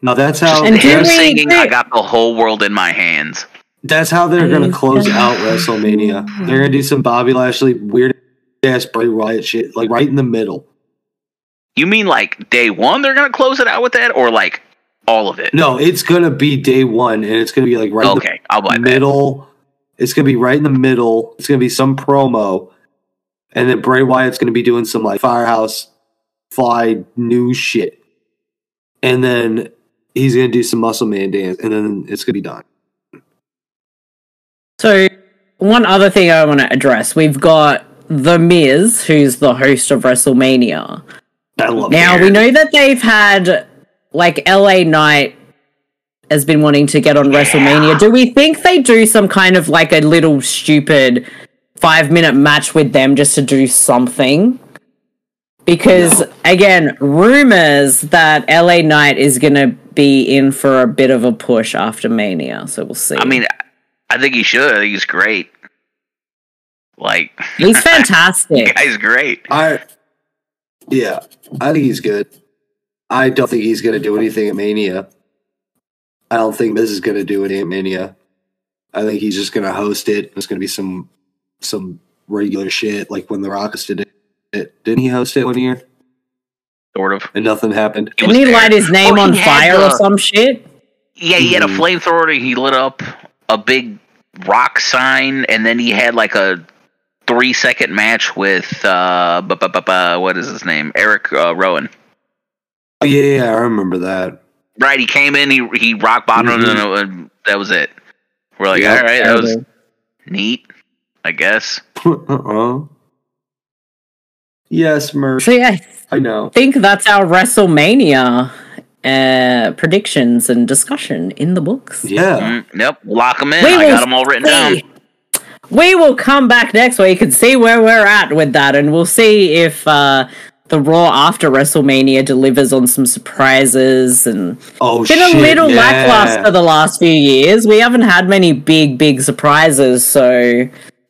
S2: Now that's how
S3: And
S1: Him
S3: do
S2: that's,
S3: we-
S1: singing, "I got the whole world in my hands."
S2: that's how they're gonna close out WrestleMania. They're gonna do some Bobby Lashley weird ass Bray Wyatt shit, like right in the middle.
S1: You mean like day one? They're gonna close it out with that, or like all of it?
S2: No, it's gonna be day one, and it's gonna be like right
S1: okay, I'll buy
S2: in
S1: that.
S2: the middle. It's gonna be right in the middle. It's gonna be some promo, and then Bray Wyatt's gonna be doing some like firehouse fly new shit, and then he's gonna do some Muscle Man dance, and then it's gonna be done.
S3: So one other thing I want to address: we've got the Miz, who's the host of WrestleMania.
S2: I love
S3: Now
S2: it.
S3: we know that they've had like LA Knight has been wanting to get on WrestleMania. Do we think they do some kind of like a little stupid five minute match with them just to do something? Because again, rumors that LA Knight is gonna be in for a bit of a push after Mania. So we'll see.
S1: I mean, I think he should. I think he's great. Like
S3: he's fantastic.
S1: guy's great.
S2: I yeah, I think he's good. I don't think he's going to do anything at Mania. I don't think Miz is going to do it at Mania. I think he's just going to host it. It's going to be some some regular shit like when The Rock did it. Didn't he host it one year?
S1: Sort of.
S2: And nothing happened.
S1: He
S3: Didn't he
S1: there.
S3: light his name
S1: Oh,
S3: on fire
S1: the-
S3: or some shit?
S1: Yeah, he had a
S2: Mhm.
S1: flamethrower. He lit up a big rock sign, and then he had like a three second match with uh, bu- bu- bu- bu- what is his name? Erick uh, Rowan.
S2: Oh, yeah, yeah, I remember that.
S1: Right, he came in, he he rock bottomed,
S2: Mhm.
S1: and, it that was it. We're like,
S2: Yep.
S1: all right, that was neat, I guess.
S2: uh-uh. Yes, Mersh.
S3: So yeah,
S2: I know.
S3: Think that's our WrestleMania uh, predictions and discussion in the books.
S2: Yeah.
S1: Mm, yep, lock them in.
S3: We
S1: I got them all written down.
S3: We will come back next week and see where we're at with that, and we'll see if uh, the Raw after WrestleMania delivers on some surprises. And
S2: Oh,
S3: it's been
S2: shit.
S3: a little
S2: yeah.
S3: lackluster the last few years. We haven't had many big, big surprises. So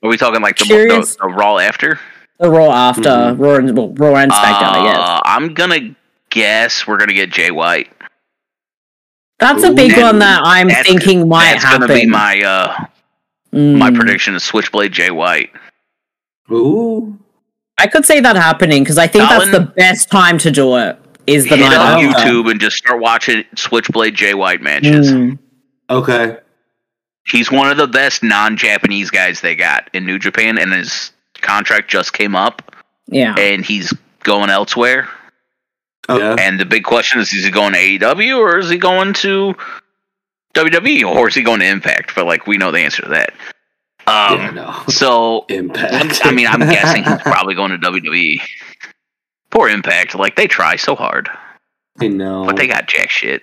S1: Are we talking like the, the, the Raw after?
S3: The Raw after
S2: Mhm.
S3: Raw and well, Raw and SmackDown, I guess.
S1: Uh, I'm gonna guess we're gonna get Jay White.
S3: That's a big
S1: Ooh.
S3: one that I'm thinking might
S1: That's
S3: happen.
S1: gonna be my uh my
S3: Mm.
S1: prediction is Switchblade Jay White.
S2: Ooh.
S3: I could see that happening because I think that's the best time to do it. Is the
S1: Hit
S3: night
S1: up
S3: after.
S1: YouTube and just start watching Switchblade Jay White matches.
S3: Mm.
S2: Okay.
S1: He's one of the best non-Japanese guys they got in New Japan, and his contract just came up,
S3: Yeah.
S1: and he's going elsewhere.
S2: Oh, yeah.
S1: And the big question is: Is he going to AEW or is he going to WWE or is he going to Impact? But like we know the answer to that. Um,
S2: yeah, no.
S1: So
S2: Impact.
S1: I mean, I'm guessing he's probably going to WWE. Poor Impact, like they try so hard,
S2: I know.
S1: but they got jack shit.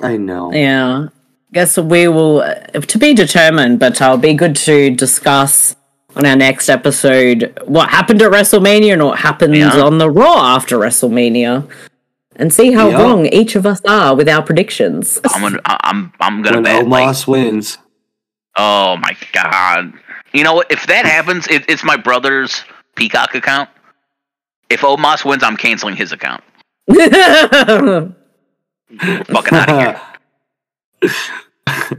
S2: I know.
S3: Yeah. Guess we will uh, to be determined, but it'll be good to discuss on our next episode what happened at WrestleMania and what happens
S1: Yeah.
S3: on the Raw after WrestleMania, and see how
S2: Yeah.
S3: wrong each of us are with our predictions.
S1: I'm gonna, I- I'm, I'm gonna
S2: When
S1: bet. Like,
S2: Omos wins.
S1: oh my god! You know what? If that happens, it, it's my brother's Peacock account. If Omos wins, I'm canceling his account. Fucking out of here.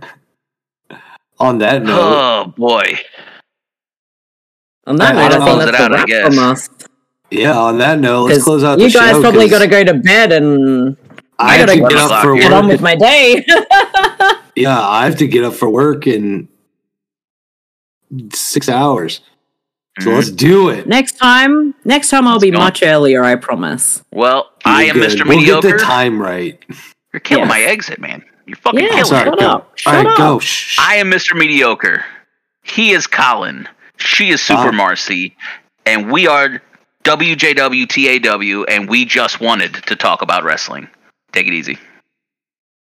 S2: On that oh, note,
S1: Oh boy.
S3: On that
S2: I- I
S3: note, I,
S2: don't
S3: think
S1: close
S3: that's
S1: it out,
S3: a
S1: I
S3: wrap
S1: guess.
S3: from us.
S2: yeah, on that note, let's close out
S3: you
S2: the
S3: guys
S2: show.
S3: probably
S2: 'cause
S3: got to go to bed and
S2: I have
S3: gotta
S2: get
S1: get
S2: up for
S3: get on
S2: work.
S3: with my day.
S2: Yeah, I have to get up for work in six hours. So let's mm-hmm. do it.
S3: next time, next time I'll be
S1: go.
S3: much earlier. I promise.
S1: Well, I
S2: You're
S1: am
S2: good.
S1: Mr.
S2: We'll
S1: Mediocre.
S2: get the time right.
S1: You're killing
S3: Yes.
S1: my exit, man. You're fucking
S3: Yeah,
S1: killing
S2: Sorry,
S1: it.
S3: shut
S2: go.
S3: up.
S2: All right,
S3: Shut
S2: go.
S3: up.
S2: Shh.
S1: I am Mr. Mediocre. He is Colin. She is Super
S2: Ah.
S1: Marcy. And we are WJWTAW, and we just wanted to talk about wrestling. Take it easy.